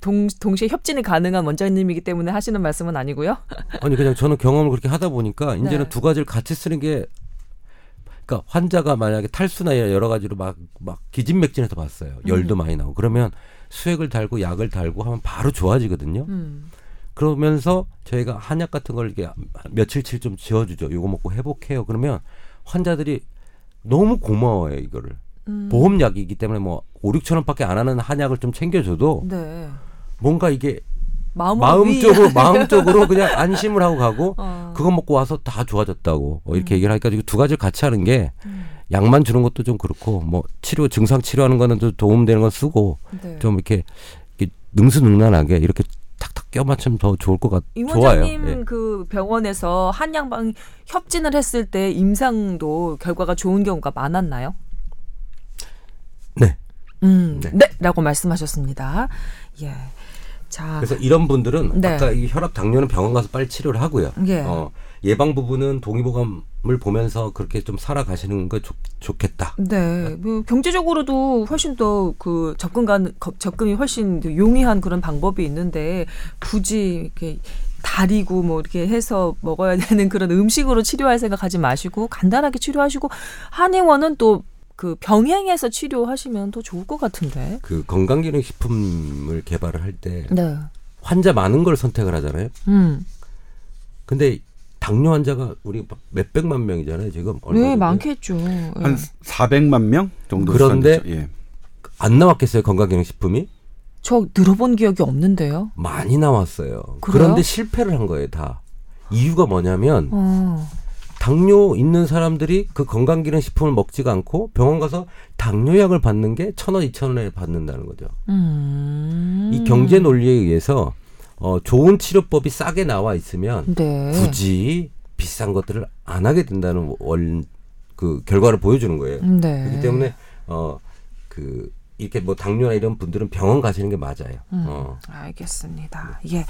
동, 동시에 협진이 가능한 원장님이기 때문에 하시는 말씀은 아니고요. 아니 그냥 저는 경험을 그렇게 하다 보니까 이제는 네. 두 가지를 같이 쓰는 게 그러니까 환자가 만약에 탈수나 여러 가지로 막 막 기진맥진해서 봤어요. 열도 많이 나고 그러면 수액을 달고 약을 달고 하면 바로 좋아지거든요. 음. 그러면서 저희가 한약 같은 걸 이렇게 며칠치 좀 지어주죠. 요거 먹고 회복해요. 그러면 환자들이 너무 고마워해 이거를. 음. 보험약이기 때문에 뭐 5, 6천 원밖에 안 하는 한약을 좀 챙겨줘도 네. 뭔가 이게 마음 마음적으로 마음적으로 그냥 안심을 하고 가고 어. 그거 먹고 와서 다 좋아졌다고 뭐 이렇게 음. 얘기를 하니까 두 가지를 같이 하는 게 음. 약만 주는 것도 좀 그렇고 뭐 치료 증상 치료하는 거는 좀 도움되는 건 쓰고 네. 좀 이렇게, 이렇게 능수능란하게 이렇게 탁탁 껴맞추면 더 좋을 것 같. 임 좋아요. 예. 그 병원에서 한양방 협진을 했을 때 임상도 결과가 좋은 경우가 많았나요? 네. 음, 네. 네. 라고 말씀하셨습니다. 예. 자, 그래서 이런 분들은 네. 아까 이 혈압 당뇨는 병원 가서 빨리 치료를 하고요. 예. 어, 예방 부분은 동의보감을 보면서 그렇게 좀 살아가시는 거 좋, 좋겠다. 네, 뭐 경제적으로도 훨씬 더 그 접근 간 접근이 훨씬 용이한 그런 방법이 있는데 굳이 이렇게 다리고 뭐 이렇게 해서 먹어야 되는 그런 음식으로 치료할 생각하지 마시고 간단하게 치료하시고 한의원은 또 그 병행해서 치료하시면 더 좋을 것 같은데. 그 건강기능식품을 개발을 할때 네. 환자 많은 걸 선택을 하잖아요. 음. 근데 당뇨 환자가 우리 몇 백만 명이잖아요. 지금 얼마 네. 많겠죠. 한 400만 명 정도 그런데. 예. 안 나왔겠어요. 건강기능식품이 저 들어본 기억이 없는데요. 많이 나왔어요. 그래요? 그런데 실패를 한 거예요. 다 이유가 뭐냐면 어. 당뇨 있는 사람들이 그 건강기능 식품을 먹지가 않고 병원 가서 당뇨약을 받는 게 천 원, 이천 원에 받는다는 거죠. 음. 이 경제 논리에 의해서 어, 좋은 치료법이 싸게 나와 있으면 네. 굳이 비싼 것들을 안 하게 된다는 원 그 결과를 보여주는 거예요. 네. 그렇기 때문에 어 그 이렇게 뭐 당뇨나 이런 분들은 병원 가시는 게 맞아요. 음, 어. 알겠습니다. 예.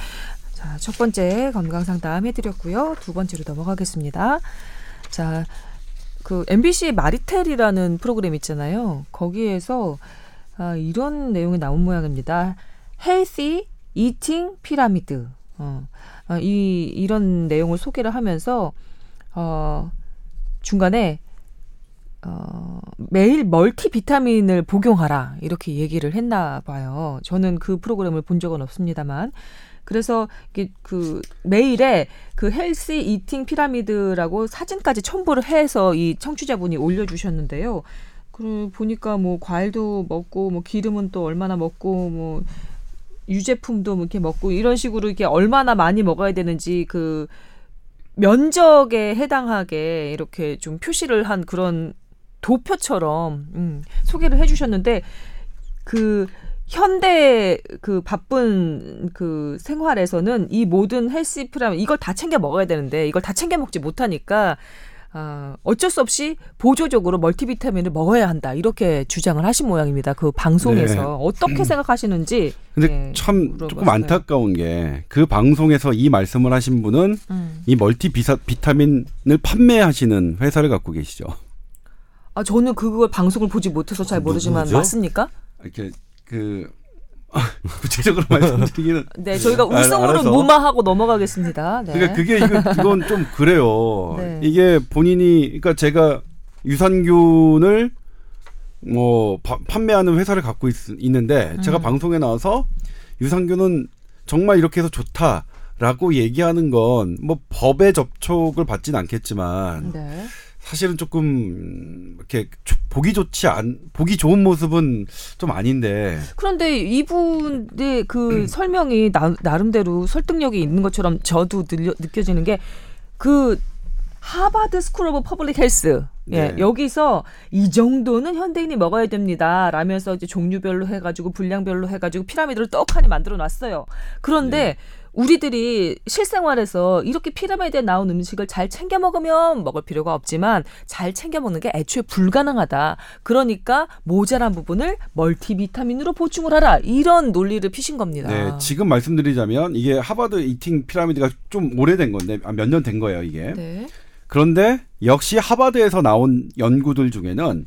자, 첫 번째 건강 상담 해드렸고요. 두 번째로 넘어가겠습니다. 자, 그 MBC 마리텔이라는 프로그램 있잖아요. 거기에서 아, 이런 내용이 나온 모양입니다. Healthy Eating 피라미드. 어, 아, 이 이런 내용을 소개를 하면서 어, 중간에 어, 매일 멀티 비타민을 복용하라 이렇게 얘기를 했나 봐요. 저는 그 프로그램을 본 적은 없습니다만 그래서 그 메일에 그 healthy eating 피라미드라고 사진까지 첨부를 해서 이 청취자분이 올려주셨는데요. 그 보니까 뭐 과일도 먹고 뭐 기름은 또 얼마나 먹고 뭐 유제품도 뭐 이렇게 먹고 이런 식으로 이렇게 얼마나 많이 먹어야 되는지 그 면적에 해당하게 이렇게 좀 표시를 한 그런 도표처럼 음, 소개를 해주셨는데 그 현대 그 바쁜 그 생활에서는 이 모든 헬스 프라면 이걸 다 챙겨 먹어야 되는데 이걸 다 챙겨 먹지 못하니까 아, 어쩔 수 없이 보조적으로 멀티비타민을 먹어야 한다 이렇게 주장을 하신 모양입니다. 그 방송에서 네. 어떻게 생각하시는지. 근데 예, 참 조금 물어봤어요. 안타까운 게 그 방송에서 이 말씀을 하신 분은 음. 이 멀티 비사, 비타민을 판매하시는 회사를 갖고 계시죠. 아 저는 그걸 방송을 보지 못해서 잘 모르지만 누구죠? 맞습니까? 이렇게 그 구체적으로 말씀드리기는 네, 저희가 알아서. 무마하고 넘어가겠습니다. 네. 그러니까 그게 이건 좀 그래요. 네. 이게 본인이 그러니까 제가 유산균을 뭐 파- 판매하는 회사를 갖고 있, 는데 제가 음. 방송에 나와서 유산균은 정말 이렇게 해서 좋다라고 얘기하는 건 뭐 법에 접촉을 받진 않겠지만 네. 사실은 조금 이렇게 조- 보기 좋지 않 보기 좋은 모습은 좀 아닌데 그런데 이분의 그 설명이 나, 나름대로 설득력이 있는 것처럼 저도 들려, 느껴지는 게 그 Harvard School of Public Health 예, 네. 여기서 이 정도는 현대인이 먹어야 됩니다. 라면서 이제 종류별로 해가지고 분량별로 해가지고 피라미드를 떡하니 만들어 놨어요. 그런데 네. 우리들이 실생활에서 이렇게 피라미드에 나온 음식을 잘 챙겨 먹으면 먹을 필요가 없지만 잘 챙겨 먹는 게 애초에 불가능하다. 그러니까 모자란 부분을 멀티비타민으로 보충을 하라. 이런 논리를 펴신 겁니다. 네, 지금 말씀드리자면 이게 하버드 eating pyramid가 좀 오래된 건데 아, 몇년 된 거예요 이게. 네. 그런데 역시 하버드에서 나온 연구들 중에는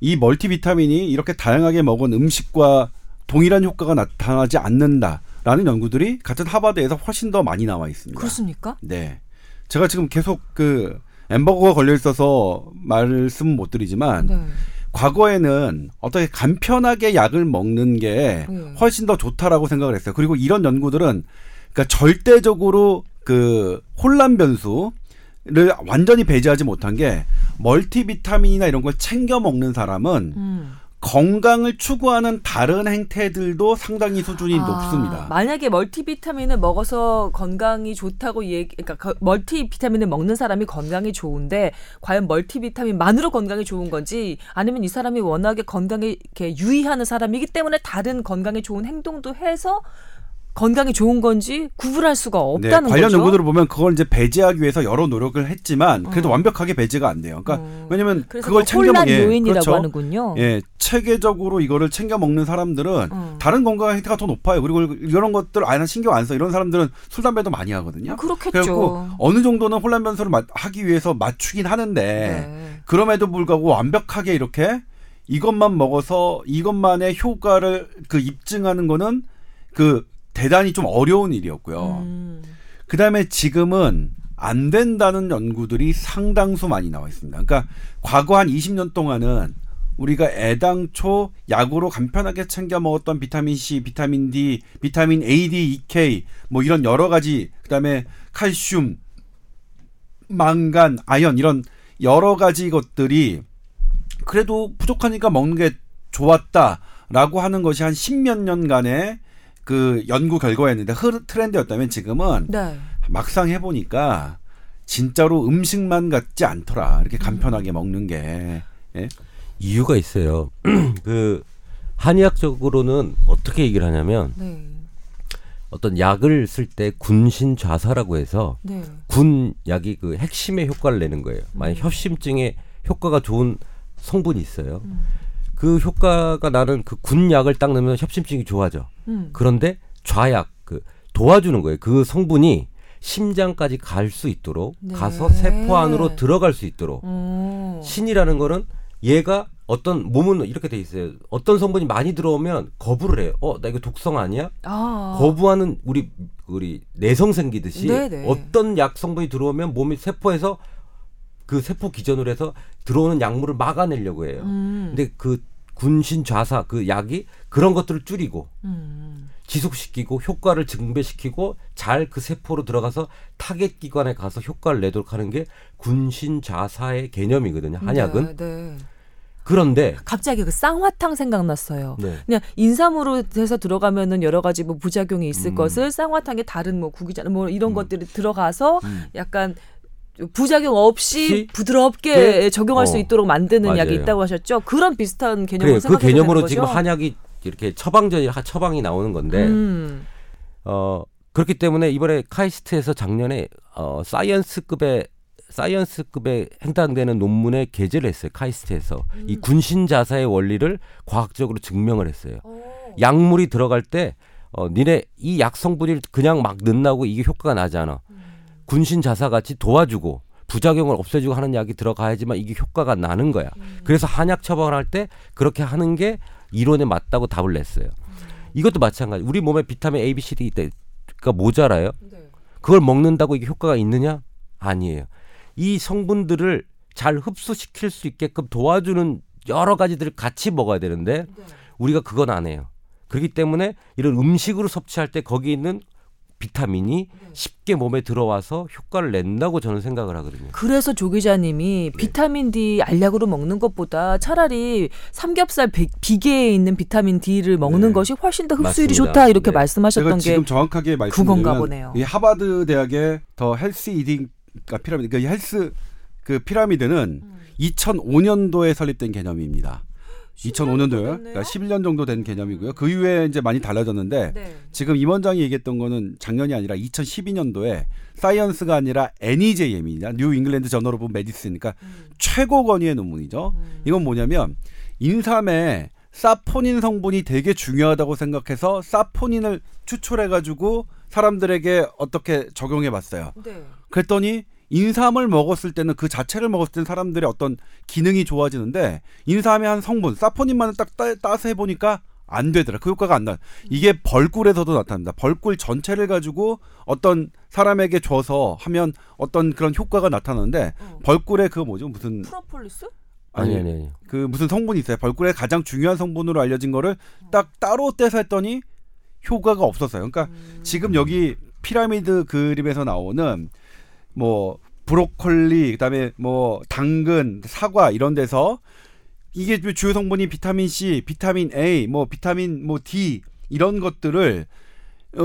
이 멀티비타민이 이렇게 다양하게 먹은 음식과 동일한 효과가 나타나지 않는다 라는 연구들이 같은 하버드에서 훨씬 더 많이 나와 있습니다. 그렇습니까? 네. 제가 지금 계속 그 엠버거가 걸려 있어서 말씀 못 드리지만 네. 과거에는 어떻게 간편하게 약을 먹는 게 네. 훨씬 더 좋다라고 생각을 했어요. 그리고 이런 연구들은 그러니까 절대적으로 그 혼란 변수 완전히 배제하지 못한 게 멀티비타민이나 이런 걸 챙겨 먹는 사람은 음. 건강을 추구하는 다른 행태들도 상당히 수준이 아, 높습니다. 만약에 멀티비타민을 먹어서 건강이 좋다고 얘기, 그러니까 거- 멀티비타민을 먹는 사람이 건강이 좋은데 과연 멀티비타민만으로 건강이 좋은 건지 아니면 이 사람이 워낙에 건강에 이렇게 유의하는 사람이기 때문에 다른 건강에 좋은 행동도 해서 건강이 좋은 건지 구분할 수가 네, 없다는 관련 거죠. 연구들을 보면 그걸 이제 배제하기 위해서 여러 노력을 했지만 그래도 어. 완벽하게 배제가 안 돼요. 그러니까 음. 왜냐면 그걸 그 챙겨 혼란 먹 예, 요인이라고 그렇죠. 하는군요. 예, 체계적으로 이거를 챙겨 먹는 사람들은 음. 다른 건강 행태가 더 높아요. 그리고 이런 것들 아예 신경 안 써. 이런 사람들은 술 담배도 많이 하거든요. 그렇겠죠. 그래갖고 어느 정도는 혼란 변수를 마- 하기 위해서 맞추긴 하는데 네. 그럼에도 불구하고 완벽하게 이렇게 이것만 먹어서 이것만의 효과를 그 입증하는 거는 그 대단히 좀 어려운 일이었고요. 음. 그 다음에 지금은 안 된다는 연구들이 상당수 많이 나와 있습니다. 그러니까 과거 한 20년 동안은 우리가 애당초 약으로 간편하게 챙겨 먹었던 비타민 C, 비타민 D, 비타민 A, D, E, K 뭐 이런 여러 가지 그다음에 칼슘, 망간, 아연 이런 여러 가지 것들이 그래도 부족하니까 먹는 게 좋았다라고 하는 것이 한 십몇 년간의 그 연구 결과였는데 흐- 트렌드였다면 지금은 네. 막상 해보니까 진짜로 음식만 같지 않더라. 이렇게 간편하게 먹는 게. 예? 이유가 있어요. 그 한의학적으로는 어떻게 얘기를 하냐면 네. 어떤 약을 쓸 때 군신 좌사라고 해서 네. 군 약이 그 핵심의 효과를 내는 거예요. 만약 음. 협심증에 효과가 좋은 성분이 있어요. 음. 그 효과가 나는 그 군 약을 딱 넣으면 협심증이 좋아져. 음. 그런데 좌약 그 도와주는 거예요. 그 성분이 심장까지 갈 수 있도록 네. 가서 세포 안으로 들어갈 수 있도록 어. 신이라는 거는 얘가 어떤 몸은 이렇게 돼 있어요. 어떤 성분이 많이 들어오면 거부를 해요. 어, 나 이거 독성 아니야? 아. 거부하는 우리 우리 내성 생기듯이 네네. 어떤 약 성분이 들어오면 몸이 세포에서 그 세포 기전으로 해서 들어오는 약물을 막아내려고 해요. 음. 근데 그 군신 좌사 그 약이 그런 것들을 줄이고 음. 지속시키고 효과를 증배시키고 잘 그 세포로 들어가서 타겟 기관에 가서 효과를 내도록 하는 게 군신 좌사의 개념이거든요. 한약은. 네, 네. 그런데 갑자기 그 쌍화탕 생각났어요. 네. 그냥 인삼으로 해서 들어가면은 여러 가지 뭐 부작용이 있을 음. 것을 쌍화탕에 다른 뭐 구기자 뭐 이런 것들이 들어가서 음. 약간 부작용 없이 시- 부드럽게 네. 적용할 수 어, 있도록 만드는 약이 맞아요. 있다고 하셨죠. 그런 비슷한 개념으로 그래 그 개념으로 지금 거죠? 한약이 이렇게 처방전이 하- 처방이 나오는 건데 음. 어 그렇기 때문에 이번에 카이스트에서 작년에 어 사이언스급의 사이언스급에 해당되는 논문에 게재를 했어요. 카이스트에서 음. 이 군신 자사의 원리를 과학적으로 증명을 했어요. 어. 약물이 들어갈 때 어, 니네 이 약 성분을 그냥 막 넣는다고 이게 효과가 나지 않아. 음. 군신 자사 같이 도와주고 부작용을 없애주고 하는 약이 들어가야지만 이게 효과가 나는 거야. 음. 그래서 한약 처방을 할때 그렇게 하는 게 이론에 맞다고 답을 냈어요. 음. 이것도 마찬가지. 우리 몸에 비타민 A, B, C, D가 모자라요. 네. 그걸 먹는다고 이게 효과가 있느냐? 아니에요. 이 성분들을 잘 흡수시킬 수 있게끔 도와주는 여러 가지들을 같이 먹어야 되는데 네. 우리가 그건 안 해요. 그렇기 때문에 이런 음식으로 섭취할 때 거기 있는 비타민이 네. 쉽게 몸에 들어와서 효과를 낸다고 저는 생각을 하거든요. 그래서 조 기자님이 네. 비타민 D 알약으로 먹는 것보다 차라리 삼겹살 비- 비계에 있는 비타민 D를 먹는 네. 것이 훨씬 더 흡수율이 맞습니다. 좋다 이렇게 네. 말씀하셨던 제가 게 지금 정확하게 그건가 보네요. 이 하버드 대학의 the health eating 가 pyramid 그러니까 이 헬스 그 피라미드는 음. 2005년도에 설립된 개념입니다. 2005년도에 됐네요. 그러니까 11년 정도 된 개념이고요. 그 이후에 이제 많이 달라졌는데 네. 지금 임 원장이 얘기했던 거는 작년이 아니라 2012년도에 사이언스가 아니라 NEJM이냐 New England Journal of Medicine이니까 음. 최고 권위의 논문이죠. 이건 뭐냐면 인삼에 사포닌 성분이 되게 중요하다고 생각해서 사포닌을 추출해 가지고 사람들에게 어떻게 적용해 봤어요. 네. 그랬더니 인삼을 먹었을 때는 그 자체를 먹었을 때는 사람들의 어떤 기능이 좋아지는데 인삼의 한 성분 사포닌만을 딱 따, 따서 해보니까 안 되더라. 그 효과가 안 나. 이게 벌꿀에서도 나타납니다. 벌꿀 전체를 가지고 어떤 사람에게 줘서 하면 어떤 그런 효과가 나타나는데 어. 벌꿀에 그 뭐죠 무슨 프로폴리스? 아니 아니 아니. 그 무슨 성분이 있어요. 벌꿀의 가장 중요한 성분으로 알려진 거를 딱 따로 떼서 했더니 효과가 없었어요. 그러니까 음. 지금 여기 피라미드 그림에서 나오는 뭐 브로콜리 그다음에 뭐 당근, 사과 이런 데서 이게 주요 성분이 비타민 C, 비타민 A, 뭐 비타민 뭐 D 이런 것들을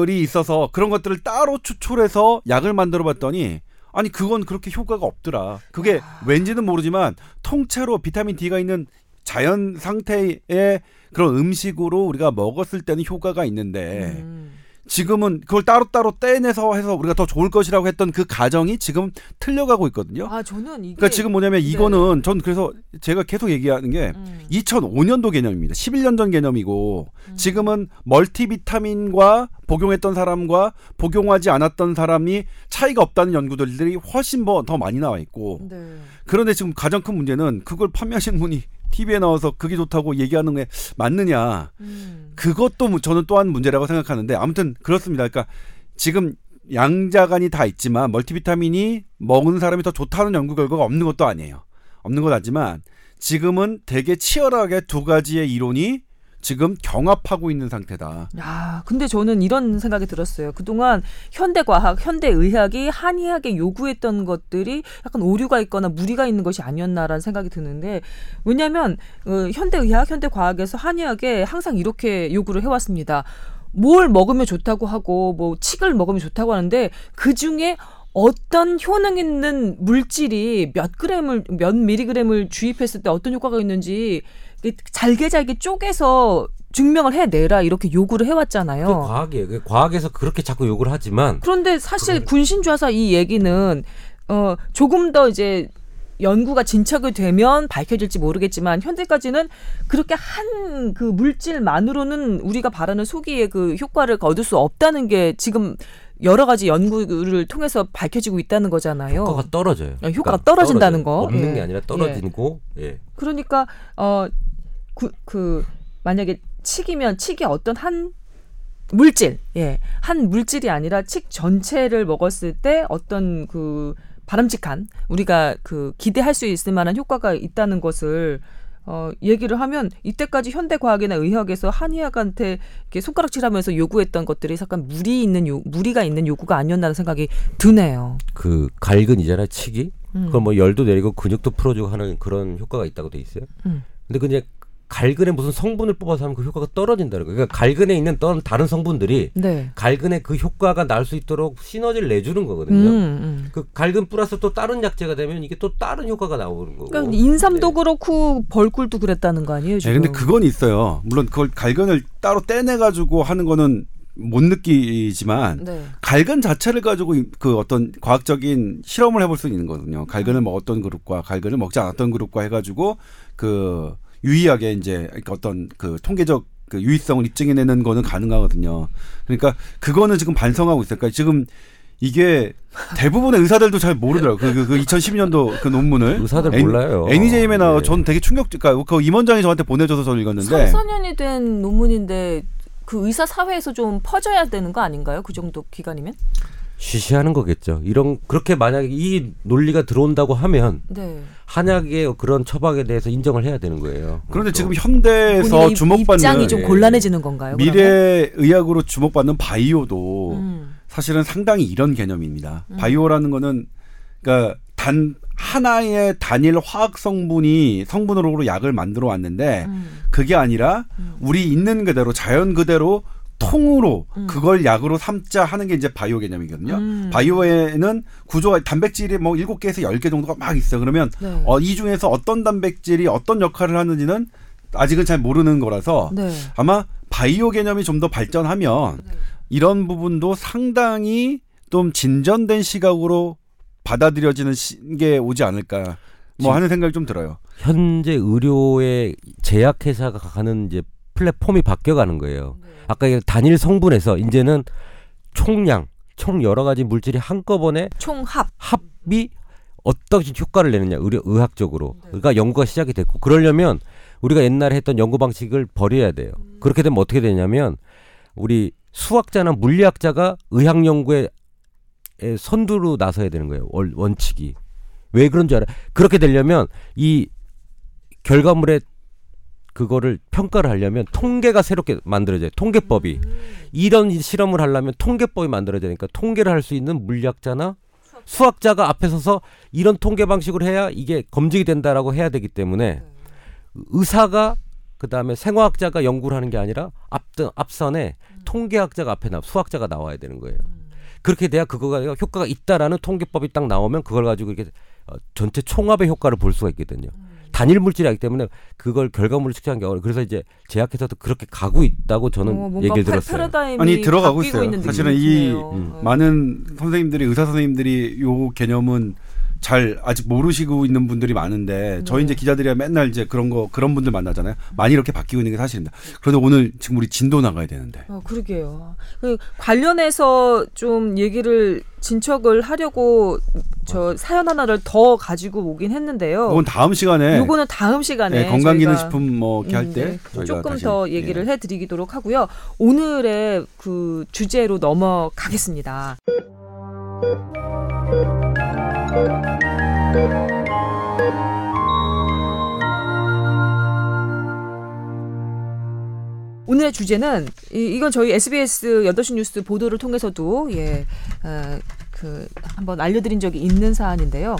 이 있어서 그런 것들을 따로 추출해서 약을 만들어 봤더니 아니 그건 그렇게 효과가 없더라. 그게 왠지는 모르지만 통째로 비타민 D가 있는 자연 상태의 그런 음식으로 우리가 먹었을 때는 효과가 있는데 음. 지금은 그걸 따로따로 떼내서 해서 우리가 더 좋을 것이라고 했던 그 가정이 지금 틀려가고 있거든요. 아 저는 이게 그러니까 지금 뭐냐면 네. 이거는 전 그래서 제가 계속 얘기하는 게 음. 2005년도 개념입니다. 11년 전 개념이고 음. 지금은 멀티비타민과 복용했던 사람과 복용하지 않았던 사람이 차이가 없다는 연구들이 훨씬 뭐더 많이 나와 있고 네. 그런데 지금 가장 큰 문제는 그걸 판매하시는 분이 TV에 나와서 그게 좋다고 얘기하는 게 맞느냐 음. 그것도 무- 저는 또한 문제라고 생각하는데 아무튼 그렇습니다. 그러니까 지금 양자간이 다 있지만 멀티비타민이 먹는 사람이 더 좋다는 연구 결과가 없는 것도 아니에요. 없는 건 아니지만 지금은 되게 치열하게 두 가지의 이론이 지금 경합하고 있는 상태다. 야, 근데 저는 이런 생각이 들었어요. 그동안 현대과학, 현대의학이 한의학에 요구했던 것들이 약간 오류가 있거나 무리가 있는 것이 아니었나라는 생각이 드는데 왜냐하면 어, 현대의학, 현대과학에서 한의학에 항상 이렇게 요구를 해왔습니다. 뭘 먹으면 좋다고 하고 뭐 칡을 먹으면 좋다고 하는데 그 중에 어떤 효능 있는 물질이 몇 그램을 몇 미리그램을 주입했을 때 어떤 효과가 있는지 잘게 잘게 쪼개서 증명을 해내라 이렇게 요구를 해왔잖아요. 과학이에요. 과학에서 그렇게 자꾸 욕을 하지만 그런데 사실 군신주사사 이 얘기는 어 조금 더 이제 연구가 진척이 되면 밝혀질지 모르겠지만 현재까지는 그렇게 한 그 물질만으로는 우리가 바라는 소기의 그 효과를 얻을 수 없다는 게 지금 여러 가지 연구를 통해서 밝혀지고 있다는 거잖아요. 효과가 떨어져요. 아, 효과가 떨어진다는 거. 없는 예. 게 아니라 떨어지고 예. 그러니까 어 그 만약에 칡이면 칡이 어떤 한 물질, 예, 한 물질이 아니라 칡 전체를 먹었을 때 어떤 그 바람직한 우리가 그 기대할 수 있을 만한 효과가 있다는 것을 어 얘기를 하면 이때까지 현대 과학이나 의학에서 한의학한테 이렇게 손가락질하면서 요구했던 것들이 약간 무리 있는 요 무리가 있는 요구가 아니었나는 생각이 드네요. 그 갈근 이잖아요, 치기. 음. 그걸 뭐 열도 내리고 근육도 풀어주고 하는 그런 효과가 있다고 돼 있어요. 음. 근데 그냥 갈근에 무슨 성분을 뽑아서 하면 그 효과가 떨어진다는 거예요. 그러니까 갈근에 있는 또 다른 성분들이 네. 갈근의 그 효과가 날 수 있도록 시너지를 내주는 음, 거거든요. 음. 그 갈근 플러스 또 다른 약재가 되면 이게 또 다른 효과가 나오는 거고. 그러니까 인삼도 네. 그렇고 벌꿀도 그랬다는 거 아니에요? 네, 지금? 근데 그건 있어요. 물론 그걸 갈근을 따로 떼내 가지고 하는 거는 못 느끼지만 네. 갈근 자체를 가지고 이- 그 어떤 과학적인 실험을 해볼 수 있는 거거든요. 갈근을 먹었던 그룹과 갈근을 먹지 않았던 그룹과 해가지고 그 유의하게 이제 어떤 그 통계적 그 유의성을 입증해내는 거는 가능하거든요. 그러니까 그거는 지금 반성하고 있어요. 그러니까 지금 이게 대부분의 의사들도 잘 모르더라고요. 그, 그, 그 2012년도 그 논문을. 의사들 애니- 몰라요. 애니제임에 나와 네. 전 되게 충격, 그러니까 그 임원장이 저한테 보내줘서 저는 읽었는데 3, 4년이 된 논문인데 그 의사 사회에서 좀 퍼져야 되는 거 아닌가요? 그 정도 기간이면? 쉬쉬하는 거겠죠. 이런 그렇게 만약에 이 논리가 들어온다고 하면 네. 한약의 그런 처방에 대해서 인정을 해야 되는 거예요. 그런데 또 지금 현대에서 주목받는 입장이 좀 예. 곤란해지는 건가요? 그러면? 미래 의학으로 주목받는 바이오도 음. 사실은 상당히 이런 개념입니다. 음. 바이오라는 거는 그러니까 단 하나의 단일 화학 성분이 성분으로 약을 만들어 왔는데 음. 그게 아니라 음. 우리 있는 그대로 자연 그대로 통으로 음. 그걸 약으로 삼자 하는 게 이제 바이오 개념이거든요. 음. 바이오에는 구조가 단백질이 뭐 7개에서 10개 정도가 막 있어요. 그러면 네. 어, 이 중에서 어떤 단백질이 어떤 역할을 하는지는 아직은 잘 모르는 거라서 네. 아마 바이오 개념이 좀 더 발전하면 네. 이런 부분도 상당히 좀 진전된 시각으로 받아들여지는 시- 게 오지 않을까 뭐 하는 생각이 좀 들어요. 현재 의료의 제약회사가 가는 이제 플랫폼이 바뀌어가는 거예요. 네. 아까 단일 성분에서 이제는 총량, 총 여러 가지 물질이 한꺼번에 총합. 합이 어떤 효과를 내느냐 의료 의학적으로 네. 그러니까 연구가 시작이 됐고 그러려면 우리가 옛날에 했던 연구 방식을 버려야 돼요. 음. 그렇게 되면 어떻게 되냐면 우리 수학자나 물리학자가 의학 연구에 에 선두로 나서야 되는 거예요. 원, 원칙이 왜 그런 줄 알아? 그렇게 되려면 이 결과물의 그거를 평가를 하려면 통계가 새롭게 만들어져요. 통계법이 음. 이런 실험을 하려면 통계법이 만들어져야 되니까 통계를 할 수 있는 물리학자나 수학자가 앞에 서서 이런 통계 방식으로 해야 이게 검증이 된다라고 해야 되기 때문에 의사가 그다음에 생화학자가 연구를 하는 게 아니라 앞 앞선에 통계학자가 앞에 나 수학자가 나와야 되는 거예요. 그렇게 돼야 그거가 효과가 있다라는 통계법이 딱 나오면 그걸 가지고 이렇게 어, 전체 총합의 효과를 볼 수가 있거든요. 단일 물질이기 때문에 그걸 결과물을 측정하기 어려. 워 그래서 이제 제약회사도 그렇게 가고 있다고 저는 어, 얘기를 패- 들었어요. 패러다임이 아니, 들어가고 바뀌고 있어요. 있는 사실은 이. 음, 어. 많은 선생님들이 의사 선생님들이 요 개념은 잘 아직 모르시고 있는 분들이 많은데 저희 네. 이제 기자들이 맨날 이제 그런 거 그런 분들 만나잖아요. 많이 이렇게 바뀌고 있는 게 사실입니다. 그런데 오늘 지금 우리 진도 나가야 되는데. 어, 그러게요. 그 관련해서 좀 얘기를 진척을 하려고 저 사연 하나를 더 가지고 오긴 했는데요. 그건 다음 시간에 요거는 다음 시간에 네, 건강기능식품 뭐 이렇게 할 음, 때 네. 저희가 조금 다시, 더 얘기를 예. 해드리도록 하고요. 오늘의 그 주제로 넘어가겠습니다. 오늘의 주제는 이, 이건 저희 SBS 8시 뉴스 보도를 통해서도 예, 어, 그 한번 알려드린 적이 있는 사안인데요.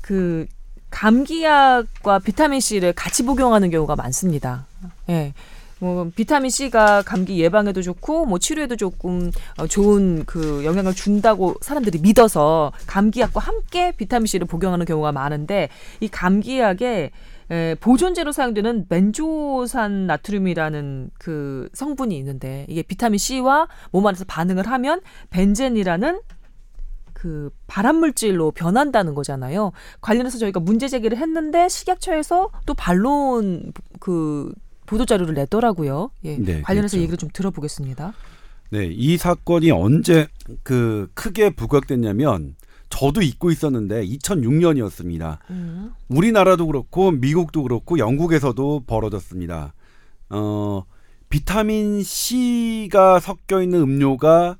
그 감기약과 비타민 C를 같이 복용하는 경우가 많습니다. 예. 뭐 비타민 C가 감기 예방에도 좋고 뭐 치료에도 조금 어, 좋은 그 영향을 준다고 사람들이 믿어서 감기약과 함께 비타민 C를 복용하는 경우가 많은데 이 감기약에 에, 보존제로 사용되는 벤조산 나트륨이라는 그 성분이 있는데 이게 비타민 C와 몸 안에서 반응을 하면 벤젠이라는 그 발암 물질로 변한다는 거잖아요. 관련해서 저희가 문제 제기를 했는데 식약처에서 또 반론 그 보도 자료를 냈더라고요. 예. 네, 관련해서 그렇죠. 얘기를 좀 들어보겠습니다. 네, 이 사건이 언제 그 크게 부각됐냐면 저도 잊고 있었는데 2006년이었습니다. 음. 우리나라도 그렇고 미국도 그렇고 영국에서도 벌어졌습니다. 어, 비타민 C가 섞여 있는 음료가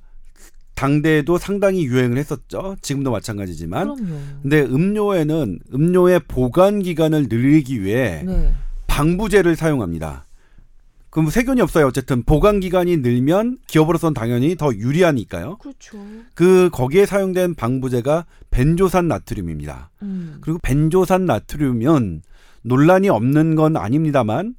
당대에도 상당히 유행을 했었죠. 지금도 마찬가지지만. 그럼요. 근데 음료에는 음료의 보관 기간을 늘리기 위해 네. 방부제를 사용합니다. 그럼 세균이 없어요. 어쨌든 보관 기간이 늘면 기업으로서는 당연히 더 유리하니까요. 그렇죠. 그 거기에 사용된 방부제가 벤조산 나트륨입니다. 음. 그리고 벤조산 나트륨은 논란이 없는 건 아닙니다만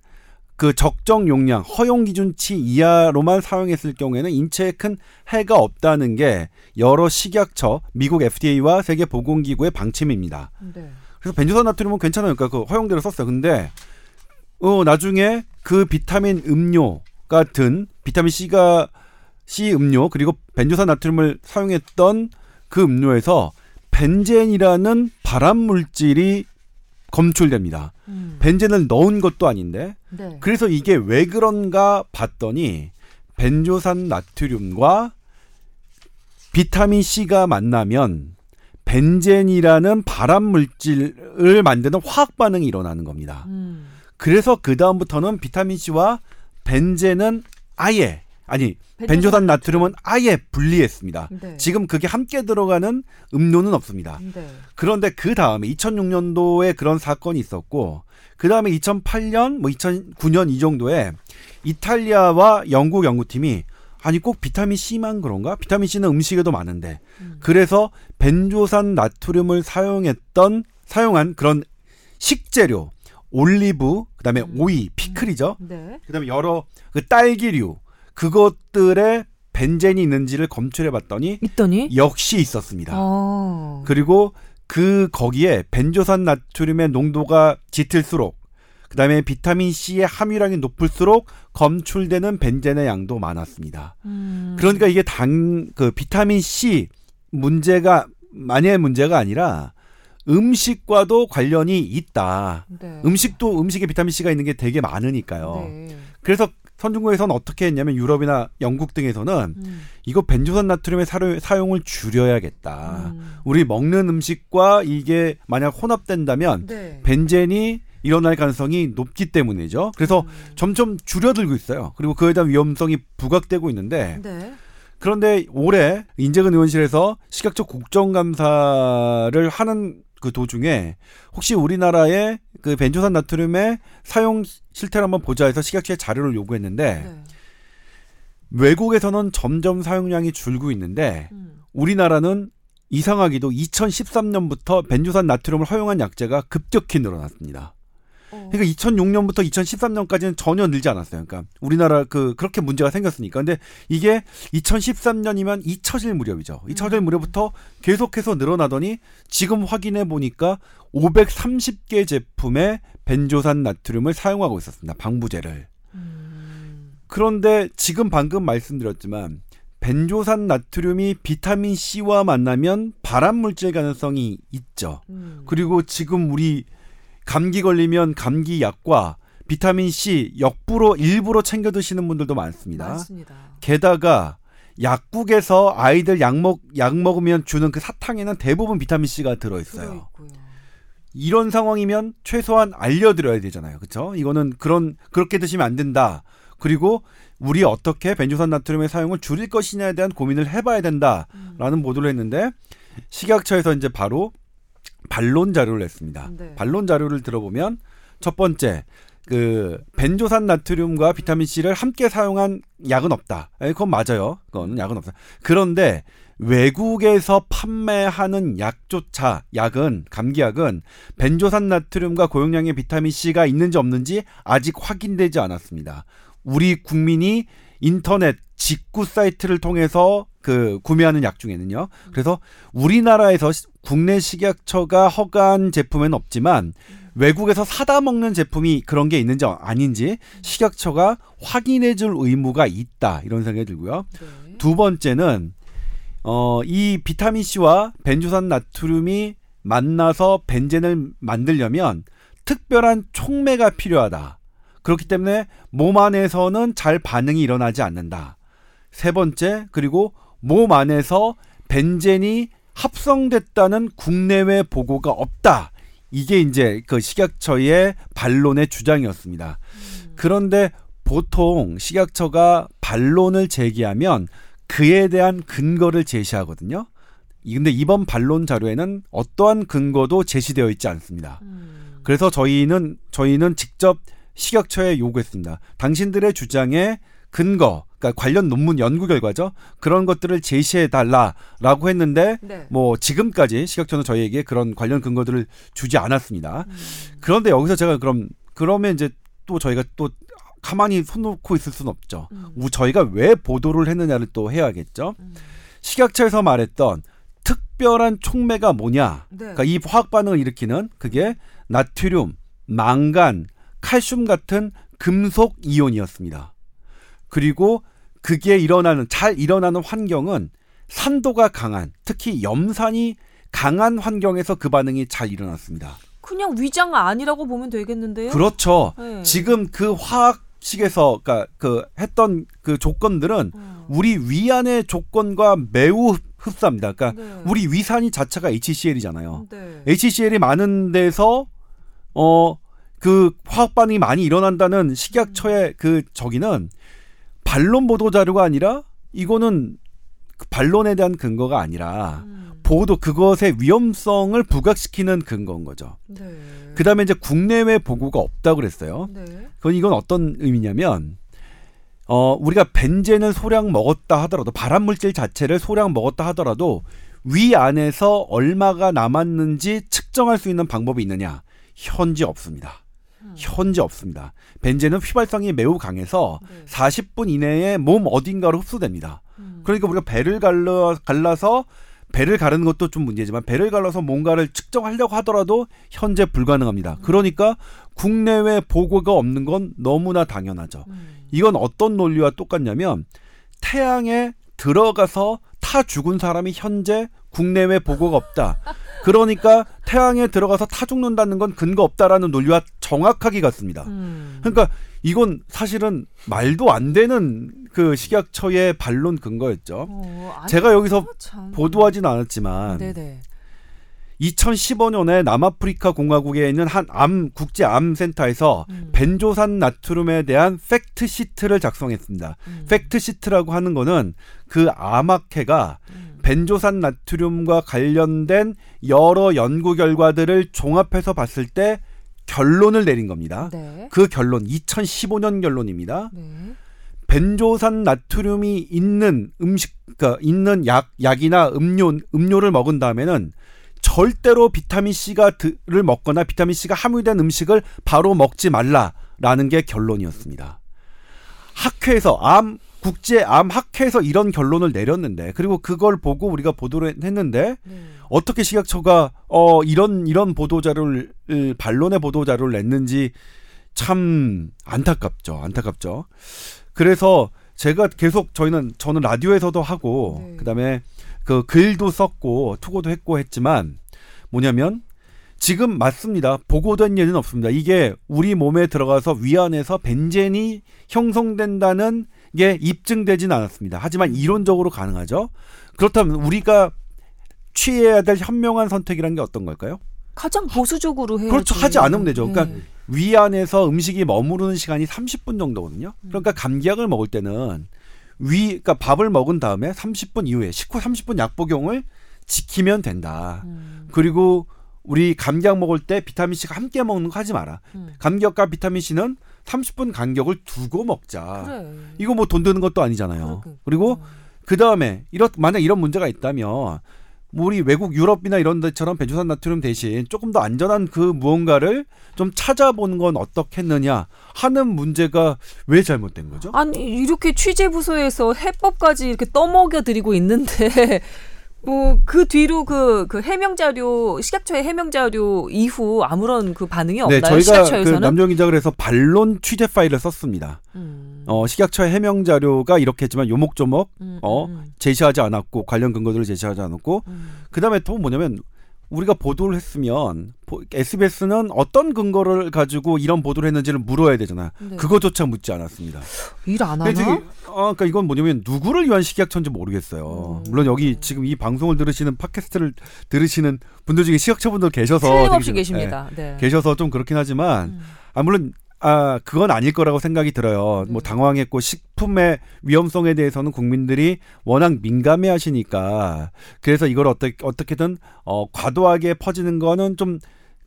그 적정 용량 허용 기준치 이하로만 사용했을 경우에는 인체에 큰 해가 없다는 게 여러 식약처, 미국 FDA와 세계 보건기구의 방침입니다. 네. 그래서 벤조산 나트륨은 괜찮아요. 그러니까 그 허용대로 썼어요. 근데 어 나중에 그 비타민 음료 같은 비타민 C가 C 음료 그리고 벤조산 나트륨을 사용했던 그 음료에서 벤젠이라는 발암 물질이 검출됩니다. 음. 벤젠을 넣은 것도 아닌데 네. 그래서 이게 왜 그런가 봤더니 벤조산 나트륨과 비타민 C가 만나면 벤젠이라는 발암 물질을 만드는 화학 반응이 일어나는 겁니다. 음. 그래서 그 다음부터는 비타민 C와 벤젠은 아예 아니 벤조산 나트륨은 아예 분리했습니다. 네. 지금 그게 함께 들어가는 음료는 없습니다. 네. 그런데 그 다음에 2006년도에 그런 사건이 있었고 그 다음에 2008년 뭐 2009년 이 정도에 이탈리아와 영국 연구팀이 아니 꼭 비타민 C만 그런가? 비타민 C는 음식에도 많은데 음. 그래서 벤조산 나트륨을 사용했던 사용한 그런 식재료 올리브 그다음에 음. 오이 피클이죠. 네. 그다음에 여러 그 딸기류 그것들에 벤젠이 있는지를 검출해 봤더니 있더니 역시 있었습니다. 어. 그리고 그 거기에 벤조산 나트륨의 농도가 짙을수록 그다음에 비타민 C의 함유량이 높을수록 검출되는 벤젠의 양도 많았습니다. 음. 그러니까 이게 당 그 비타민 C 문제가 만약의 문제가 아니라 음식과도 관련이 있다. 네. 음식도 음식에 비타민 C가 있는 게 되게 많으니까요. 네. 그래서 선진국에서는 어떻게 했냐면 유럽이나 영국 등에서는 음. 이거 벤조산 나트륨의 사료- 사용을 줄여야겠다. 음. 우리 먹는 음식과 이게 만약 혼합된다면 네. 벤젠이 일어날 가능성이 높기 때문이죠. 그래서 음. 점점 줄어들고 있어요. 그리고 그에 대한 위험성이 부각되고 있는데 네. 그런데 올해 인재근 의원실에서 식약처 국정감사를 하는 그 도중에 혹시 우리나라의 그 벤조산 나트륨의 사용 실태를 한번 보자 해서 식약처에 자료를 요구했는데 네. 외국에서는 점점 사용량이 줄고 있는데 음. 우리나라는 이상하게도 2013년부터 벤조산 나트륨을 허용한 약제가 급격히 늘어났습니다. 어. 그러니까 2006년부터 2013년까지는 전혀 늘지 않았어요. 그러니까 우리나라 그 그렇게 문제가 생겼으니까. 근데 이게 2013년이면 잊혀질 무렵이죠. 잊혀질 음. 무렵부터 계속해서 늘어나더니 지금 확인해 보니까 530개 제품에 벤조산 나트륨을 사용하고 있었습니다. 방부제를. 음. 그런데 지금 방금 말씀드렸지만 벤조산 나트륨이 비타민 C와 만나면 발암 물질 가능성이 있죠. 음. 그리고 지금 우리 감기 걸리면 감기 약과 비타민 C 역부로 일부러 챙겨 드시는 분들도 많습니다. 맞습니다. 게다가 약국에서 아이들 약 먹 약 먹으면 주는 그 사탕에는 대부분 비타민 C가 들어 있어요. 이런 상황이면 최소한 알려드려야 되잖아요. 그렇죠? 이거는 그런 그렇게 드시면 안 된다. 그리고 우리 어떻게 벤조산 나트륨의 사용을 줄일 것이냐에 대한 고민을 해봐야 된다라는 음. 보도를 했는데 식약처에서 이제 바로 반론 자료를 냈습니다. 네. 반론 자료를 들어보면 첫 번째 그 벤조산 나트륨과 비타민 C를 함께 사용한 약은 없다. 에, 그건 맞아요. 그건 약은 없다. 그런데 외국에서 판매하는 약조차 약은 감기약은 벤조산 나트륨과 고용량의 비타민 C가 있는지 없는지 아직 확인되지 않았습니다. 우리 국민이 인터넷 직구 사이트를 통해서 그 구매하는 약 중에는요. 그래서 우리나라에서 시- 국내 식약처가 허가한 제품에는 없지만 외국에서 사다 먹는 제품이 그런 게 있는지 아닌지 식약처가 확인해 줄 의무가 있다. 이런 생각이 들고요. 네. 두 번째는 어, 이 비타민 C와 벤조산 나트륨이 만나서 벤젠을 만들려면 특별한 촉매가 필요하다. 그렇기 때문에 몸 안에서는 잘 반응이 일어나지 않는다. 세 번째, 그리고 몸 안에서 벤젠이 합성됐다는 국내외 보고가 없다. 이게 이제 그 식약처의 반론의 주장이었습니다. 음. 그런데 보통 식약처가 반론을 제기하면 그에 대한 근거를 제시하거든요. 이- 근데 이번 반론 자료에는 어떠한 근거도 제시되어 있지 않습니다. 음. 그래서 저희는 저희는 직접 식약처에 요구했습니다. 당신들의 주장에 근거, 그러니까 관련 논문 연구 결과죠. 그런 것들을 제시해 달라라고 했는데 네. 뭐 지금까지 식약처는 저희에게 그런 관련 근거들을 주지 않았습니다. 음. 그런데 여기서 제가 그럼 그러면 이제 또 저희가 또 가만히 손 놓고 있을 수는 없죠. 음. 우- 저희가 왜 보도를 했느냐를 또 해야겠죠. 음. 식약처에서 말했던 특별한 촉매가 뭐냐? 네. 그러니까 이 화학 반응을 일으키는 그게 나트륨, 망간, 칼슘 같은 금속 이온이었습니다. 그리고 그게 일어나는 잘 일어나는 환경은 산도가 강한 특히 염산이 강한 환경에서 그 반응이 잘 일어났습니다. 그냥 위장 아니라고 보면 되겠는데요. 그렇죠. 네. 지금 그 화학식에서 그러니까 그 했던 그 조건들은 어. 우리 위안의 조건과 매우 흡사합니다. 그러니까 네. 우리 위산이 자체가 HCl이잖아요. 네. HCl이 많은 데서 어 그 화학 반응이 많이 일어난다는 식약처의 그 저기는 반론 보도 자료가 아니라 이거는 그 반론에 대한 근거가 아니라 음. 보도 그것의 위험성을 부각시키는 근거인 거죠. 네. 그다음에 이제 국내외 보고가 없다고 그랬어요. 네. 그건 이건 어떤 의미냐면 어 우리가 벤젠을 소량 먹었다 하더라도 발암 물질 자체를 소량 먹었다 하더라도 위 안에서 얼마가 남았는지 측정할 수 있는 방법이 있느냐? 현재 없습니다. 음. 현재 없습니다. 벤젠은 휘발성이 매우 강해서 네. 40분 이내에 몸 어딘가로 흡수됩니다. 음. 그러니까 우리가 배를 갈라, 갈라서 배를 가르는 것도 좀 문제지만 배를 갈라서 뭔가를 측정하려고 하더라도 현재 불가능합니다. 그러니까 국내외 보고가 없는 건 너무나 당연하죠. 음. 이건 어떤 논리와 똑같냐면 태양에 들어가서 타 죽은 사람이 현재 국내외 보고가 없다. 그러니까 태양에 들어가서 타 죽는다는 건 근거 없다라는 논리와 정확하게 같습니다. 음. 그러니까 이건 사실은 말도 안 되는 그 식약처의 반론 근거였죠. 어, 아니, 제가 여기서 참. 보도하진 않았지만 네네. 2015년에 남아프리카 공화국에 있는 한 암 국제 암 센터에서 음. 벤조산 나트륨에 대한 fact sheet를 작성했습니다. 음. fact sheet라고 하는 거는 그 암학회가 음. 벤조산 나트륨과 관련된 여러 연구 결과들을 종합해서 봤을 때 결론을 내린 겁니다. 네. 그 결론 2015년 결론입니다. 네. 벤조산 나트륨이 있는 음식, 그러니까 있는 약, 약이나 음료, 음료를 먹은 다음에는 절대로 비타민 C가 를 먹거나 비타민 C가 함유된 음식을 바로 먹지 말라라는 게 결론이었습니다. 학회에서 암 국제 암 학회에서 이런 결론을 내렸는데 그리고 그걸 보고 우리가 보도를 했는데 네. 어떻게 식약처가 어 이런 이런 보도 자료를 반론의 보도 자료를 냈는지 참 안타깝죠. 안타깝죠. 그래서 제가 계속 저희는 저는 라디오에서도 하고 네. 그다음에 그 글도 썼고 투고도 했고 했지만 뭐냐면 지금 맞습니다. 보고된 예는 없습니다. 이게 우리 몸에 들어가서 위안에서 벤젠이 형성된다는 게 입증되진 않았습니다. 하지만 이론적으로 가능하죠. 그렇다면 우리가 취해야 될 현명한 선택이란 게 어떤 걸까요? 가장 보수적으로 해야지. 그렇죠. 하지 않으면 되죠. 네. 그러니까 위안에서 음식이 머무르는 시간이 30분 정도거든요. 그러니까 감기약을 먹을 때는 위, 그러니까 밥을 먹은 다음에 30분 이후에 식후 30분 약 복용을 지키면 된다. 음, 그리고 우리 감기약 먹을 때 비타민 C가 함께 먹는 거 하지 마라. 음. 감기약과 비타민 C는 30분 간격을 두고 먹자. 그래. 이거 뭐 돈 드는 것도 아니잖아요. 그러게. 그리고 음. 그 다음에 이런 만약 이런 문제가 있다면 뭐 우리 외국 유럽이나 이런 데처럼 벤조산 나트륨 대신 조금 더 안전한 그 무언가를 좀 찾아보는 건 어떻겠느냐 하는 문제가 왜 잘못된 거죠? 아니 이렇게 취재 부서에서 해법까지 이렇게 떠먹여 드리고 있는데 뭐 그 뒤로 그 그 해명 자료 식약처의 해명 자료 이후 아무런 그 반응이 없나요? 네, 저희가 그 식약처에서는? 남정 기자 그래서 반론 취재 파일을 썼습니다. 음, 어, 식약처의 해명 자료가 이렇게 했지만 요목조목 음, 어, 음, 제시하지 않았고 관련 근거들을 제시하지 않았고 음. 그다음에 또 뭐냐면 우리가 보도를 했으면 SBS는 어떤 근거를 가지고 이런 보도를 했는지를 물어야 되잖아요. 네. 그거조차 묻지 않았습니다. 일 안 하나? 지금 어, 그러니까 이건 뭐냐면 누구를 위한 식약처인지 모르겠어요. 음. 물론 여기 지금 이 방송을 들으시는 팟캐스트를 들으시는 분들 중에 식약처분들 계셔서 틀림없이 되게- 계십니다. 네. 예, 계셔서 좀 그렇긴 하지만 음. 아 물론 아 그건 아닐 거라고 생각이 들어요. 뭐 네. 당황했고 식품의 위험성에 대해서는 국민들이 워낙 민감해 하시니까 그래서 이걸 어떻게 어떻게든 어 과도하게 퍼지는 거는 좀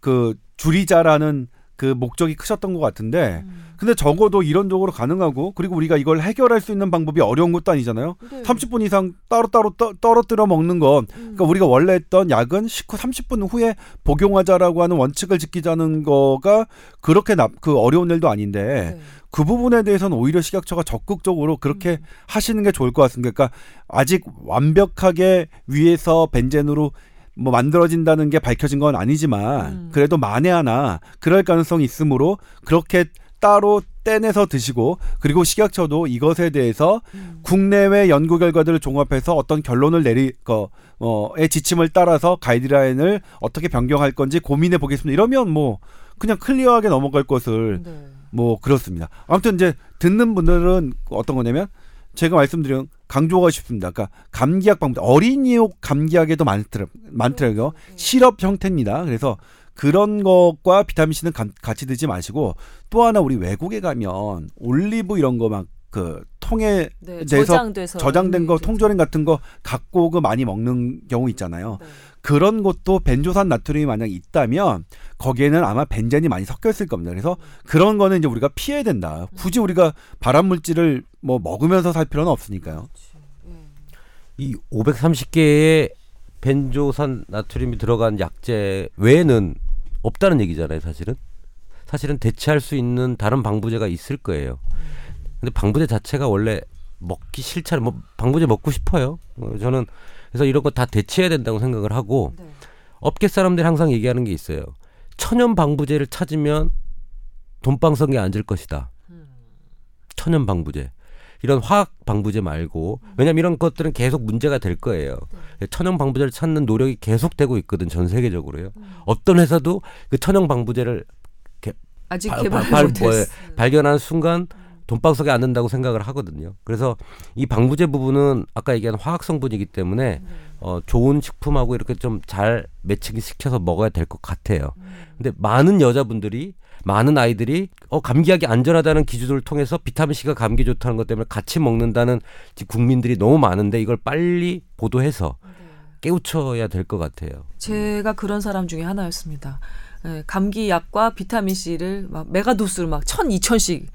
그 줄이자라는 그 목적이 크셨던 것 같은데 음. 근데 적어도 이론적으로 가능하고 그리고 우리가 이걸 해결할 수 있는 방법이 어려운 것도 아니잖아요. 네. 30분 이상 따로따로 떠, 떨어뜨려 먹는 건 음. 그러니까 우리가 원래 했던 약은 식후 30분 후에 복용하자라고 하는 원칙을 지키자는 거가 그렇게 나, 그 어려운 일도 아닌데 네. 그 부분에 대해서는 오히려 식약처가 적극적으로 그렇게 음. 하시는 게 좋을 것 같습니다. 그러니까 아직 완벽하게 위에서 벤젠으로 뭐 만들어진다는 게 밝혀진 건 아니지만 음. 그래도 만에 하나 그럴 가능성이 있으므로 그렇게 따로 떼내서 드시고 그리고 식약처도 이것에 대해서 음. 국내외 연구 결과들을 종합해서 어떤 결론을 내리 거어의 지침을 따라서 가이드라인을 어떻게 변경할 건지 고민해 보겠습니다. 이러면 뭐 그냥 클리어하게 넘어갈 것을 네. 뭐 그렇습니다. 아무튼 이제 듣는 분들은 어떤 거냐면 제가 말씀드린 강조하고 싶습니다. 그러니까 감기약 방법 어린이용 감기약에도 많더라 많더라고요. 시럽 형태입니다. 그래서 그런 것과 비타민 C는 가- 같이 드지 마시고 또 하나 우리 외국에 가면 올리브 이런 거막 그 통에 네, 저장돼서 저장된 거 통조림 같은 거 갖고 오고 많이 먹는 경우 있잖아요. 네. 그런 것도 벤조산 나트륨이 만약 있다면 거기에는 아마 벤젠이 많이 섞여 있을 겁니다. 그래서 그런 거는 이제 우리가 피해야 된다. 굳이 우리가 발암 물질을 뭐 먹으면서 살 필요는 없으니까요. 이 530개의 벤조산 나트륨이 들어간 약제 외에는 없다는 얘기잖아요, 사실은. 사실은 대체할 수 있는 다른 방부제가 있을 거예요. 근데 방부제 자체가 원래 먹기 싫잖아요. 뭐 방부제 먹고 싶어요. 어, 저는 그래서 이런 거 다 대체해야 된다고 생각을 하고 네. 업계 사람들이 항상 얘기하는 게 있어요. 천연 방부제를 찾으면 돈방석에 앉을 것이다. 음. 천연 방부제. 이런 화학 방부제 말고 왜냐면 이런 것들은 계속 문제가 될 거예요. 천연 방부제를 찾는 노력이 계속되고 있거든 전 세계적으로요. 어떤 회사도 그 천연 방부제를 아직 바- 개발 바- 발-. 뭐에 발견하는 순간 돈방석에 앉는다고 생각을 하거든요. 그래서 이 방부제 부분은 아까 얘기한 화학 성분이기 때문에 어, 좋은 식품하고 이렇게 좀 잘 매칭 시켜서 먹어야 될 것 같아요. 근데 많은 여자분들이 많은 아이들이 어, 감기약이 안전하다는 기준을 통해서 비타민 C가 감기 좋다는 것 때문에 같이 먹는다는 지- 국민들이 너무 많은데 이걸 빨리 보도해서 깨우쳐야 될 것 같아요. 제가 그런 사람 중에 하나였습니다. 예, 감기약과 비타민 C를 막 메가도스를 막 천, 이천씩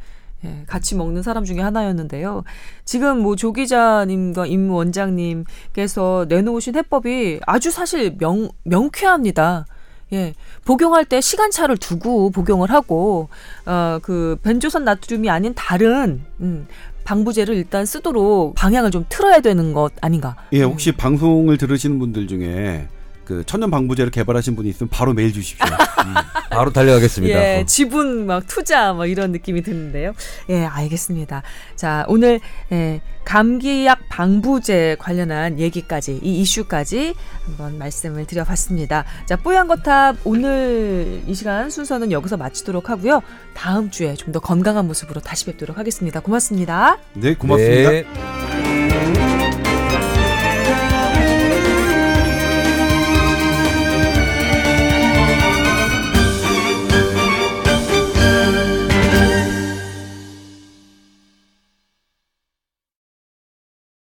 예, 같이 먹는 사람 중에 하나였는데요. 지금 뭐 조 기자님과 임 원장님께서 내놓으신 해법이 아주 사실 명, 명쾌합니다. 예, 복용할 때 시간차를 두고 복용을 하고, 어, 그, 벤조산 나트륨이 아닌 다른, 음, 방부제를 일단 쓰도록 방향을 좀 틀어야 되는 것 아닌가. 예, 혹시 방송을 들으시는 분들 중에 그 천연 방부제를 개발하신 분이 있으면 바로 메일 주십시오. 음. 바로 달려가겠습니다. 예, 지분 막 투자 뭐 이런 느낌이 드는데요. 예, 알겠습니다. 자, 오늘 예, 감기약 방부제 관련한 얘기까지 이 이슈까지 한번 말씀을 드려봤습니다. 자, 뽀얀 거탑 오늘 이 시간 순서는 여기서 마치도록 하고요. 다음 주에 좀 더 건강한 모습으로 다시 뵙도록 하겠습니다. 고맙습니다. 네, 고맙습니다. 네.